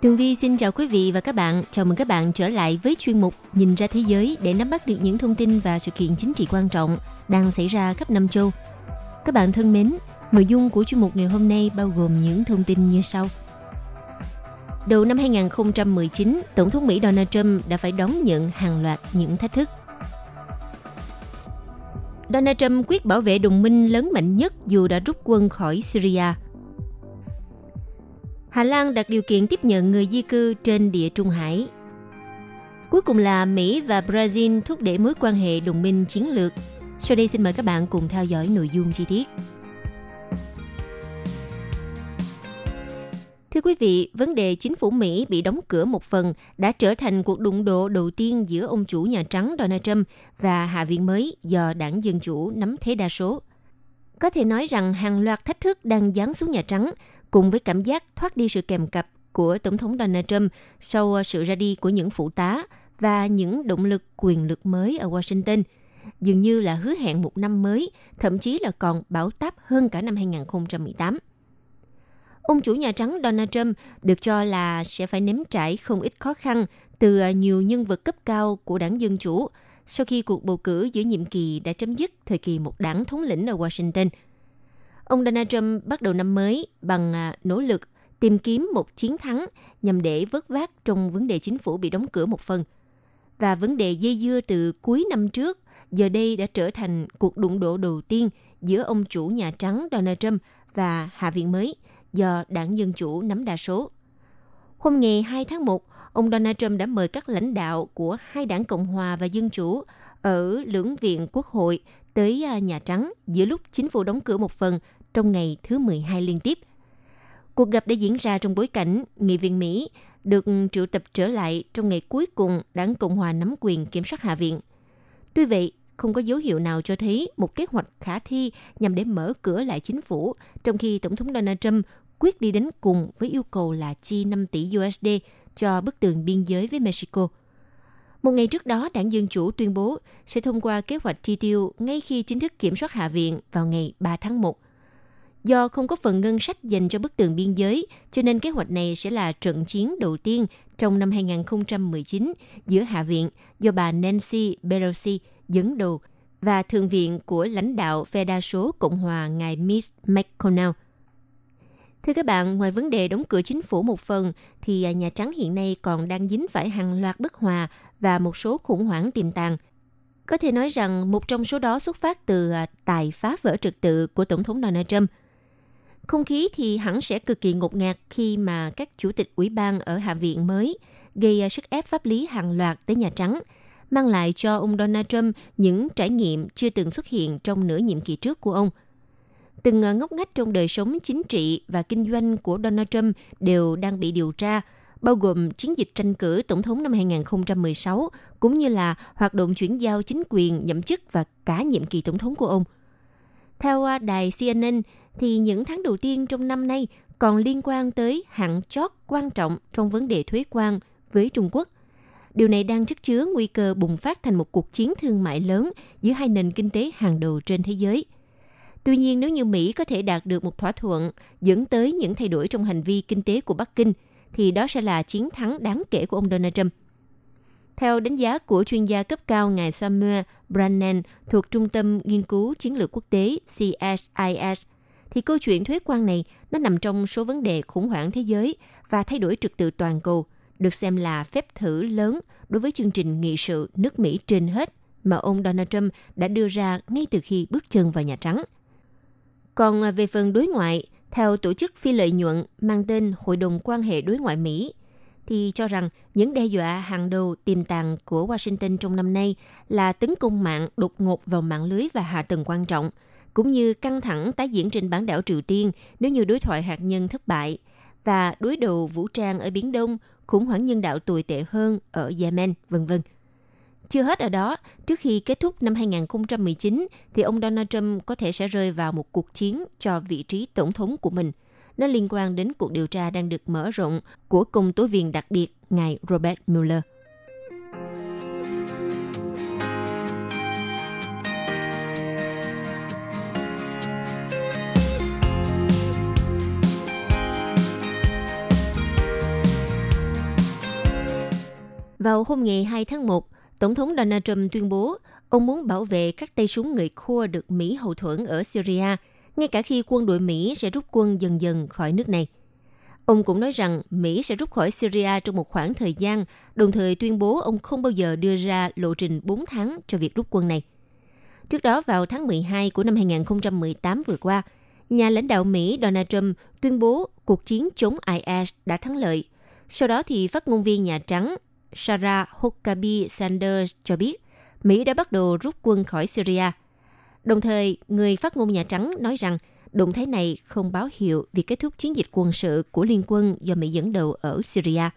Tường Vi xin chào quý vị và các bạn. Chào mừng các bạn trở lại với chuyên mục Nhìn ra thế giới để nắm bắt được những thông tin và sự kiện chính trị quan trọng đang xảy ra khắp năm châu. Các bạn thân mến, nội dung của chuyên mục ngày hôm nay bao gồm những thông tin như sau. Đầu năm 2019, Tổng thống Mỹ Donald Trump đã phải đón nhận hàng loạt những thách thức. Donald Trump quyết bảo vệ đồng minh lớn mạnh nhất dù đã rút quân khỏi Syria – Hà Lan đặt điều kiện tiếp nhận người di cư trên địa Trung Hải. Cuối cùng là Mỹ và Brazil thúc đẩy mối quan hệ đồng minh chiến lược. Sau đây xin mời các bạn cùng theo dõi nội dung chi tiết. Thưa quý vị, vấn đề chính phủ Mỹ bị đóng cửa một phần đã trở thành cuộc đụng độ đầu tiên giữa ông chủ Nhà Trắng Donald Trump và Hạ viện mới do đảng Dân Chủ nắm thế đa số. Có thể nói rằng hàng loạt thách thức đang giáng xuống Nhà Trắng cùng với cảm giác thoát đi sự kèm cặp của Tổng thống Donald Trump sau à, sự ra đi của những phụ tá và những động lực quyền lực mới ở Washington, dường như là hứa hẹn một năm mới, thậm chí là còn bảo táp hơn cả năm 2018. Ông chủ Nhà Trắng Donald Trump được cho là sẽ phải nếm trải không ít khó khăn từ à, nhiều nhân vật cấp cao của đảng Dân Chủ sau khi cuộc bầu cử giữa nhiệm kỳ đã chấm dứt thời kỳ một đảng thống lĩnh ở Washington – Ông Donald Trump bắt đầu năm mới bằng à, nỗ lực tìm kiếm một chiến thắng nhằm để vớt vát trong vấn đề chính phủ bị đóng cửa một phần. Và vấn đề dây dưa từ cuối năm trước giờ đây đã trở thành cuộc đụng độ đầu tiên giữa ông chủ Nhà Trắng Donald Trump và Hạ viện mới do đảng Dân Chủ nắm đa số. Hôm ngày 2 tháng 1, ông Donald Trump đã mời các lãnh đạo của hai đảng Cộng hòa và Dân Chủ ở lưỡng viện Quốc hội tới à, Nhà Trắng giữa lúc chính phủ đóng cửa một phần trong ngày thứ 12 liên tiếp. Cuộc gặp đã diễn ra trong bối cảnh nghị viện Mỹ được triệu tập trở lại trong ngày cuối cùng đảng Cộng hòa nắm quyền kiểm soát Hạ viện. Tuy vậy, không có dấu hiệu nào cho thấy một kế hoạch khả thi nhằm để mở cửa lại chính phủ, trong khi Tổng thống Donald Trump quyết đi đến cùng với yêu cầu là chi 5 tỷ USD cho bức tường biên giới với Mexico. Một ngày trước đó, đảng Dân Chủ tuyên bố sẽ thông qua kế hoạch chi tiêu ngay khi chính thức kiểm soát Hạ viện vào ngày 3 tháng 1. Do không có phần ngân sách dành cho bức tường biên giới, cho nên kế hoạch này sẽ là trận chiến đầu tiên trong năm 2019 giữa Hạ viện do bà Nancy Pelosi dẫn đầu và Thượng viện của lãnh đạo phe đa số Cộng hòa ngài Mitch McConnell. Thưa các bạn, ngoài vấn đề đóng cửa chính phủ một phần, thì Nhà Trắng hiện nay còn đang dính phải hàng loạt bất hòa và một số khủng hoảng tiềm tàng. Có thể nói rằng một trong số đó xuất phát từ à, tài phá vỡ trật tự của Tổng thống Donald Trump – không khí thì hẳn sẽ cực kỳ ngột ngạt khi mà các chủ tịch ủy ban ở Hạ viện mới gây à, sức ép pháp lý hàng loạt tới Nhà Trắng, mang lại cho ông Donald Trump những trải nghiệm chưa từng xuất hiện trong nửa nhiệm kỳ trước của ông. Từng à, ngóc ngách trong đời sống chính trị và kinh doanh của Donald Trump đều đang bị điều tra, bao gồm chiến dịch tranh cử tổng thống năm 2016, cũng như là hoạt động chuyển giao chính quyền nhậm chức và cả nhiệm kỳ tổng thống của ông. Theo à, đài CNN, thì những tháng đầu tiên trong năm nay còn liên quan tới hạn chót quan trọng trong vấn đề thuế quan với Trung Quốc. Điều này đang chất chứa nguy cơ bùng phát thành một cuộc chiến thương mại lớn giữa hai nền kinh tế hàng đầu trên thế giới. Tuy nhiên, nếu như Mỹ có thể đạt được một thỏa thuận dẫn tới những thay đổi trong hành vi kinh tế của Bắc Kinh, thì đó sẽ là chiến thắng đáng kể của ông Donald Trump. Theo đánh giá của chuyên gia cấp cao ngài Samuel Brannan thuộc Trung tâm Nghiên cứu Chiến lược Quốc tế CSIS, thì câu chuyện thuế quan này nó nằm trong số vấn đề khủng hoảng thế giới và thay đổi trật tự toàn cầu, được xem là phép thử lớn đối với chương trình nghị sự nước Mỹ trên hết mà ông Donald Trump đã đưa ra ngay từ khi bước chân vào Nhà Trắng. Còn về phần đối ngoại, theo tổ chức phi lợi nhuận mang tên Hội đồng quan hệ đối ngoại Mỹ, thì cho rằng những đe dọa hàng đầu tiềm tàng của Washington trong năm nay là tấn công mạng đột ngột vào mạng lưới và hạ tầng quan trọng – cũng như căng thẳng tái diễn trên bán đảo Triều Tiên nếu như đối thoại hạt nhân thất bại và đối đầu vũ trang ở Biển Đông, khủng hoảng nhân đạo tồi tệ hơn ở Yemen, vân vân. Chưa hết ở đó, trước khi kết thúc năm 2019 thì ông Donald Trump có thể sẽ rơi vào một cuộc chiến cho vị trí tổng thống của mình. Nó liên quan đến cuộc điều tra đang được mở rộng của công tố viên đặc biệt ngài Robert Mueller. Vào hôm ngày 2 tháng 1, Tổng thống Donald Trump tuyên bố ông muốn bảo vệ các tay súng người Khua được Mỹ hậu thuẫn ở Syria, ngay cả khi quân đội Mỹ sẽ rút quân dần dần khỏi nước này. Ông cũng nói rằng Mỹ sẽ rút khỏi Syria trong một khoảng thời gian, đồng thời tuyên bố ông không bao giờ đưa ra lộ trình 4 tháng cho việc rút quân này. Trước đó vào tháng 12 của năm 2018 vừa qua, nhà lãnh đạo Mỹ Donald Trump tuyên bố cuộc chiến chống IS đã thắng lợi. Sau đó thì phát ngôn viên Nhà Trắng Sarah Huckabee Sanders cho biết Mỹ đã bắt đầu rút quân khỏi Syria. Đồng thời, người phát ngôn Nhà Trắng nói rằng động thái này không báo hiệu việc kết thúc chiến dịch quân sự của liên quân do Mỹ dẫn đầu ở Syria.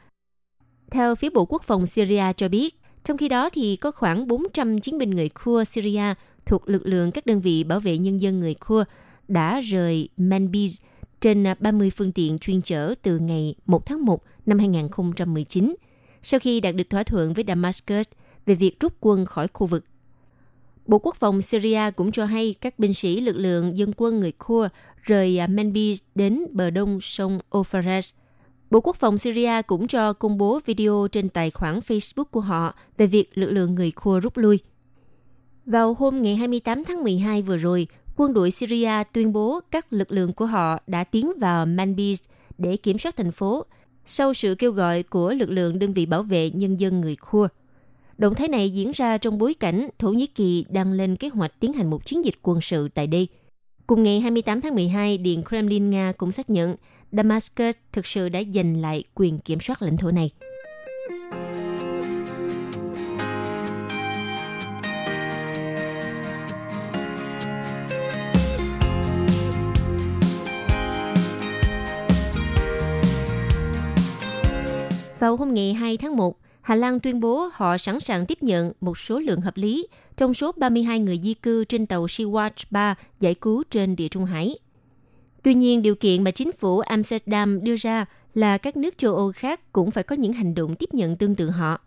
Theo phía Bộ Quốc phòng Syria cho biết, trong khi đó thì có khoảng 400 chiến binh người Kurd Syria thuộc lực lượng các đơn vị bảo vệ nhân dân người Kurd đã rời Manbij trên 30 phương tiện chuyên chở từ ngày 1 tháng 1 năm 2019 sau khi đạt được thỏa thuận với Damascus về việc rút quân khỏi khu vực. Bộ Quốc phòng Syria cũng cho hay các binh sĩ lực lượng dân quân người Kurd rời à, Manbij đến bờ đông sông Euphrates. Bộ Quốc phòng Syria cũng cho công bố video trên tài khoản Facebook của họ về việc lực lượng người Kurd rút lui. Vào hôm ngày 28 tháng 12 vừa rồi, quân đội Syria tuyên bố các lực lượng của họ đã tiến vào Manbij để kiểm soát thành phố sau sự kêu gọi của lực lượng đơn vị bảo vệ nhân dân người Kurd. Động thái này diễn ra trong bối cảnh Thổ Nhĩ Kỳ đang lên kế hoạch tiến hành một chiến dịch quân sự tại đây. Cùng ngày 28 tháng 12, Điện Kremlin Nga cũng xác nhận Damascus thực sự đã giành lại quyền kiểm soát lãnh thổ này. Vào hôm ngày 2 tháng 1, Hà Lan tuyên bố họ sẵn sàng tiếp nhận một số lượng hợp lý trong số 32 người di cư trên tàu Sea-Watch 3 giải cứu trên địa Trung Hải. Tuy nhiên, điều kiện mà chính phủ Amsterdam đưa ra là các nước châu Âu khác cũng phải có những hành động tiếp nhận tương tự họ.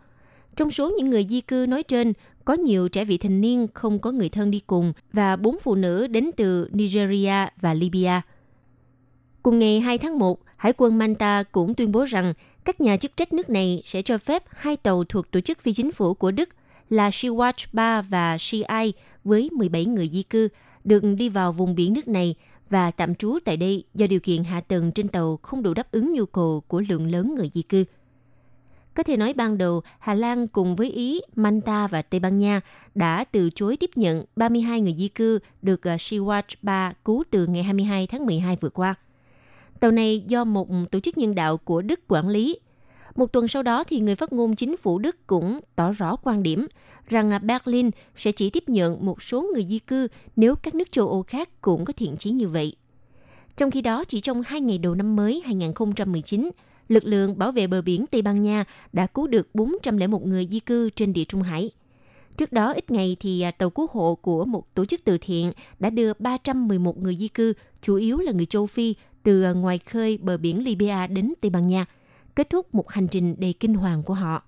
Trong số những người di cư nói trên, có nhiều trẻ vị thành niên không có người thân đi cùng và bốn phụ nữ đến từ Nigeria và Libya. Cùng ngày 2 tháng 1, Hải quân Manta cũng tuyên bố rằng các nhà chức trách nước này sẽ cho phép hai tàu thuộc tổ chức phi chính phủ của Đức là Sea-Watch 3 và Sea-Eye với 17 người di cư được đi vào vùng biển nước này và tạm trú tại đây do điều kiện hạ tầng trên tàu không đủ đáp ứng nhu cầu của lượng lớn người di cư. Có thể nói ban đầu, Hà Lan cùng với Ý, Manta và Tây Ban Nha đã từ chối tiếp nhận 32 người di cư được à, Sea-Watch 3 cứu từ ngày 22 tháng 12 vừa qua – Tàu này do một tổ chức nhân đạo của Đức quản lý. Một tuần sau đó thì người phát ngôn chính phủ Đức cũng tỏ rõ quan điểm rằng Berlin sẽ chỉ tiếp nhận một số người di cư nếu các nước châu Âu khác cũng có thiện chí như vậy. Trong khi đó, chỉ trong hai ngày đầu năm mới 2019, lực lượng bảo vệ bờ biển Tây Ban Nha đã cứu được 401 người di cư trên địa Trung Hải. Trước đó ít ngày thì à, tàu cứu hộ của một tổ chức từ thiện đã đưa 311 người di cư, chủ yếu là người châu Phi, từ à, ngoài khơi bờ biển Libya đến Tây Ban Nha, kết thúc một hành trình đầy kinh hoàng của họ.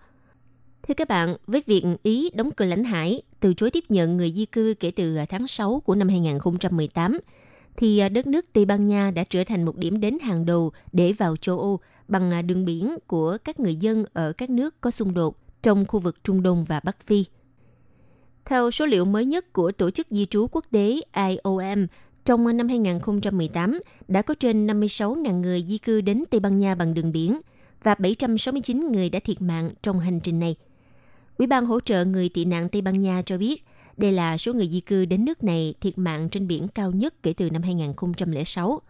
Thưa các bạn, với việc Ý đóng cửa lãnh hải, từ chối tiếp nhận người di cư kể từ à, tháng 6 của năm 2018, thì à, đất nước Tây Ban Nha đã trở thành một điểm đến hàng đầu để vào châu Âu bằng đường biển của các người dân ở các nước có xung đột trong khu vực Trung Đông và Bắc Phi. Theo số liệu mới nhất của Tổ chức Di trú Quốc tế IOM, trong năm 2018, đã có trên 56.000 người di cư đến Tây Ban Nha bằng đường biển và 769 người đã thiệt mạng trong hành trình này. Ủy ban hỗ trợ người tị nạn Tây Ban Nha cho biết, đây là số người di cư đến nước này thiệt mạng trên biển cao nhất kể từ năm 2006.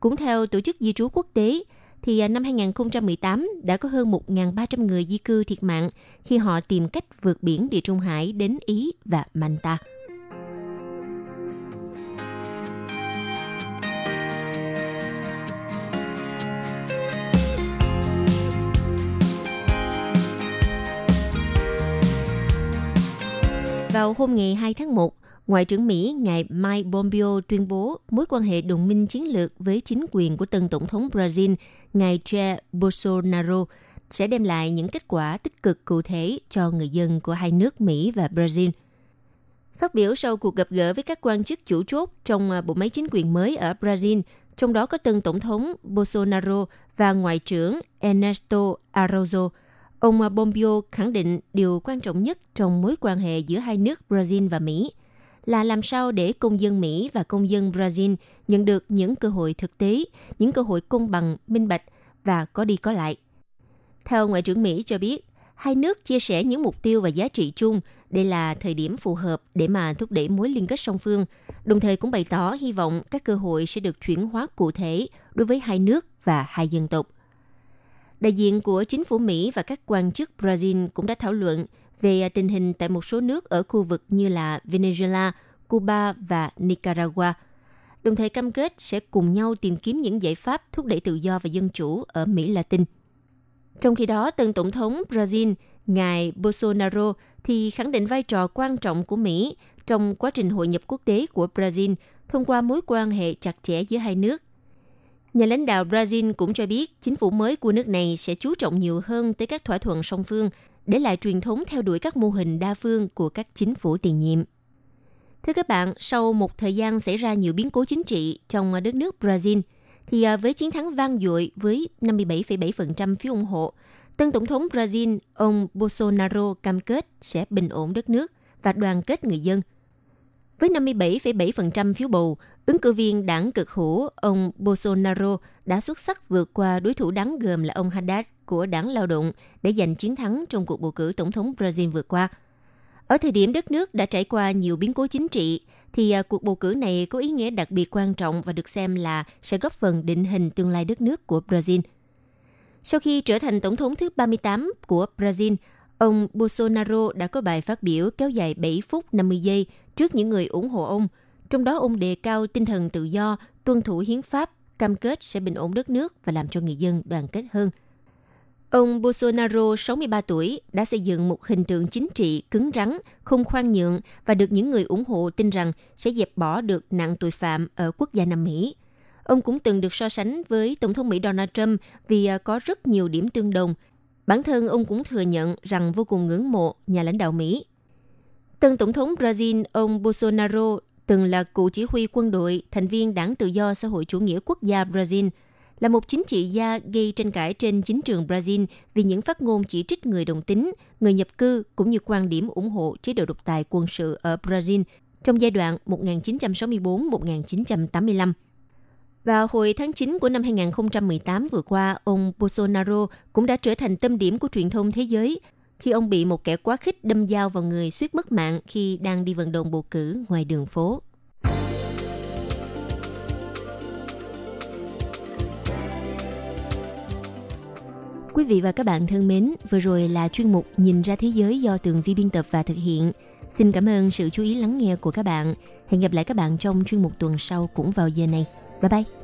Cũng theo Tổ chức Di trú Quốc tế, thì năm 2018 đã có hơn 1.300 người di cư thiệt mạng khi họ tìm cách vượt biển Địa Trung Hải đến Ý và Manta. Vào hôm ngày 2 tháng 1, Ngoại trưởng Mỹ ngài Mike Pompeo tuyên bố mối quan hệ đồng minh chiến lược với chính quyền của tân tổng thống Brazil, ngài Jair Bolsonaro, sẽ đem lại những kết quả tích cực cụ thể cho người dân của hai nước Mỹ và Brazil. Phát biểu sau cuộc gặp gỡ với các quan chức chủ chốt trong à, bộ máy chính quyền mới ở Brazil, trong đó có tân tổng thống Bolsonaro và ngoại trưởng Ernesto Araújo, ông Pompeo khẳng định điều quan trọng nhất trong mối quan hệ giữa hai nước Brazil và Mỹ – là làm sao để công dân Mỹ và công dân Brazil nhận được những cơ hội thực tế, những cơ hội công bằng, minh bạch và có đi có lại. Theo Ngoại trưởng Mỹ cho biết, hai nước chia sẻ những mục tiêu và giá trị chung. Đây là thời điểm phù hợp để mà thúc đẩy mối liên kết song phương, đồng thời cũng bày tỏ hy vọng các cơ hội sẽ được chuyển hóa cụ thể đối với hai nước và hai dân tộc. Đại diện của chính phủ Mỹ và các quan chức Brazil cũng đã thảo luận về tình hình tại một số nước ở khu vực như là Venezuela, Cuba và Nicaragua. Đồng thời cam kết sẽ cùng nhau tìm kiếm những giải pháp thúc đẩy tự do và dân chủ ở Mỹ Latin. Trong khi đó, tân tổng thống Brazil, ngài Bolsonaro thì khẳng định vai trò quan trọng của Mỹ trong quá trình hội nhập quốc tế của Brazil thông qua mối quan hệ chặt chẽ giữa hai nước. Nhà lãnh đạo Brazil cũng cho biết chính phủ mới của nước này sẽ chú trọng nhiều hơn tới các thỏa thuận song phương để lại truyền thống theo đuổi các mô hình đa phương của các chính phủ tiền nhiệm. Thưa các bạn, sau một thời gian xảy ra nhiều biến cố chính trị trong đất nước Brazil, thì à, với chiến thắng vang dội với 57,7% phiếu ủng hộ, tân tổng thống Brazil ông Bolsonaro cam kết sẽ bình ổn đất nước và đoàn kết người dân. Với 57,7% phiếu bầu, ứng cử viên đảng cực hữu ông Bolsonaro đã xuất sắc vượt qua đối thủ đáng gờm là ông Haddad của đảng lao động để giành chiến thắng trong cuộc bầu cử tổng thống Brazil vừa qua. Ở thời điểm đất nước đã trải qua nhiều biến cố chính trị, thì à, cuộc bầu cử này có ý nghĩa đặc biệt quan trọng và được xem là sẽ góp phần định hình tương lai đất nước của Brazil. Sau khi trở thành tổng thống thứ 38 của Brazil, ông Bolsonaro đã có bài phát biểu kéo dài 7 phút 50 giây trước những người ủng hộ ông. Trong đó ông đề cao tinh thần tự do, tuân thủ hiến pháp, cam kết sẽ bình ổn đất nước và làm cho người dân đoàn kết hơn – Ông Bolsonaro, 63 tuổi, đã xây dựng một hình tượng chính trị cứng rắn, không khoan nhượng và được những người ủng hộ tin rằng sẽ dẹp bỏ được nạn tội phạm ở quốc gia Nam Mỹ. Ông cũng từng được so sánh với Tổng thống Mỹ Donald Trump vì à, có rất nhiều điểm tương đồng. Bản thân ông cũng thừa nhận rằng vô cùng ngưỡng mộ nhà lãnh đạo Mỹ. Tân Tổng thống Brazil, ông Bolsonaro, từng là cựu chỉ huy quân đội, thành viên Đảng Tự do Xã hội Chủ nghĩa Quốc gia Brazil – là một chính trị gia gây tranh cãi trên chính trường Brazil vì những phát ngôn chỉ trích người đồng tính, người nhập cư cũng như quan điểm ủng hộ chế độ độc tài quân sự ở Brazil trong giai đoạn 1964-1985. Vào hồi tháng 9 của năm 2018 vừa qua, ông Bolsonaro cũng đã trở thành tâm điểm của truyền thông thế giới khi ông bị một kẻ quá khích đâm dao vào người suýt mất mạng khi đang đi vận động bầu cử ngoài đường phố. Quý vị và các bạn thân mến, vừa rồi là chuyên mục Nhìn ra thế giới do tường vi biên tập và thực hiện. Xin cảm ơn sự chú ý lắng nghe của các bạn. Hẹn gặp lại các bạn trong chuyên mục tuần sau cũng vào giờ này. Bye bye!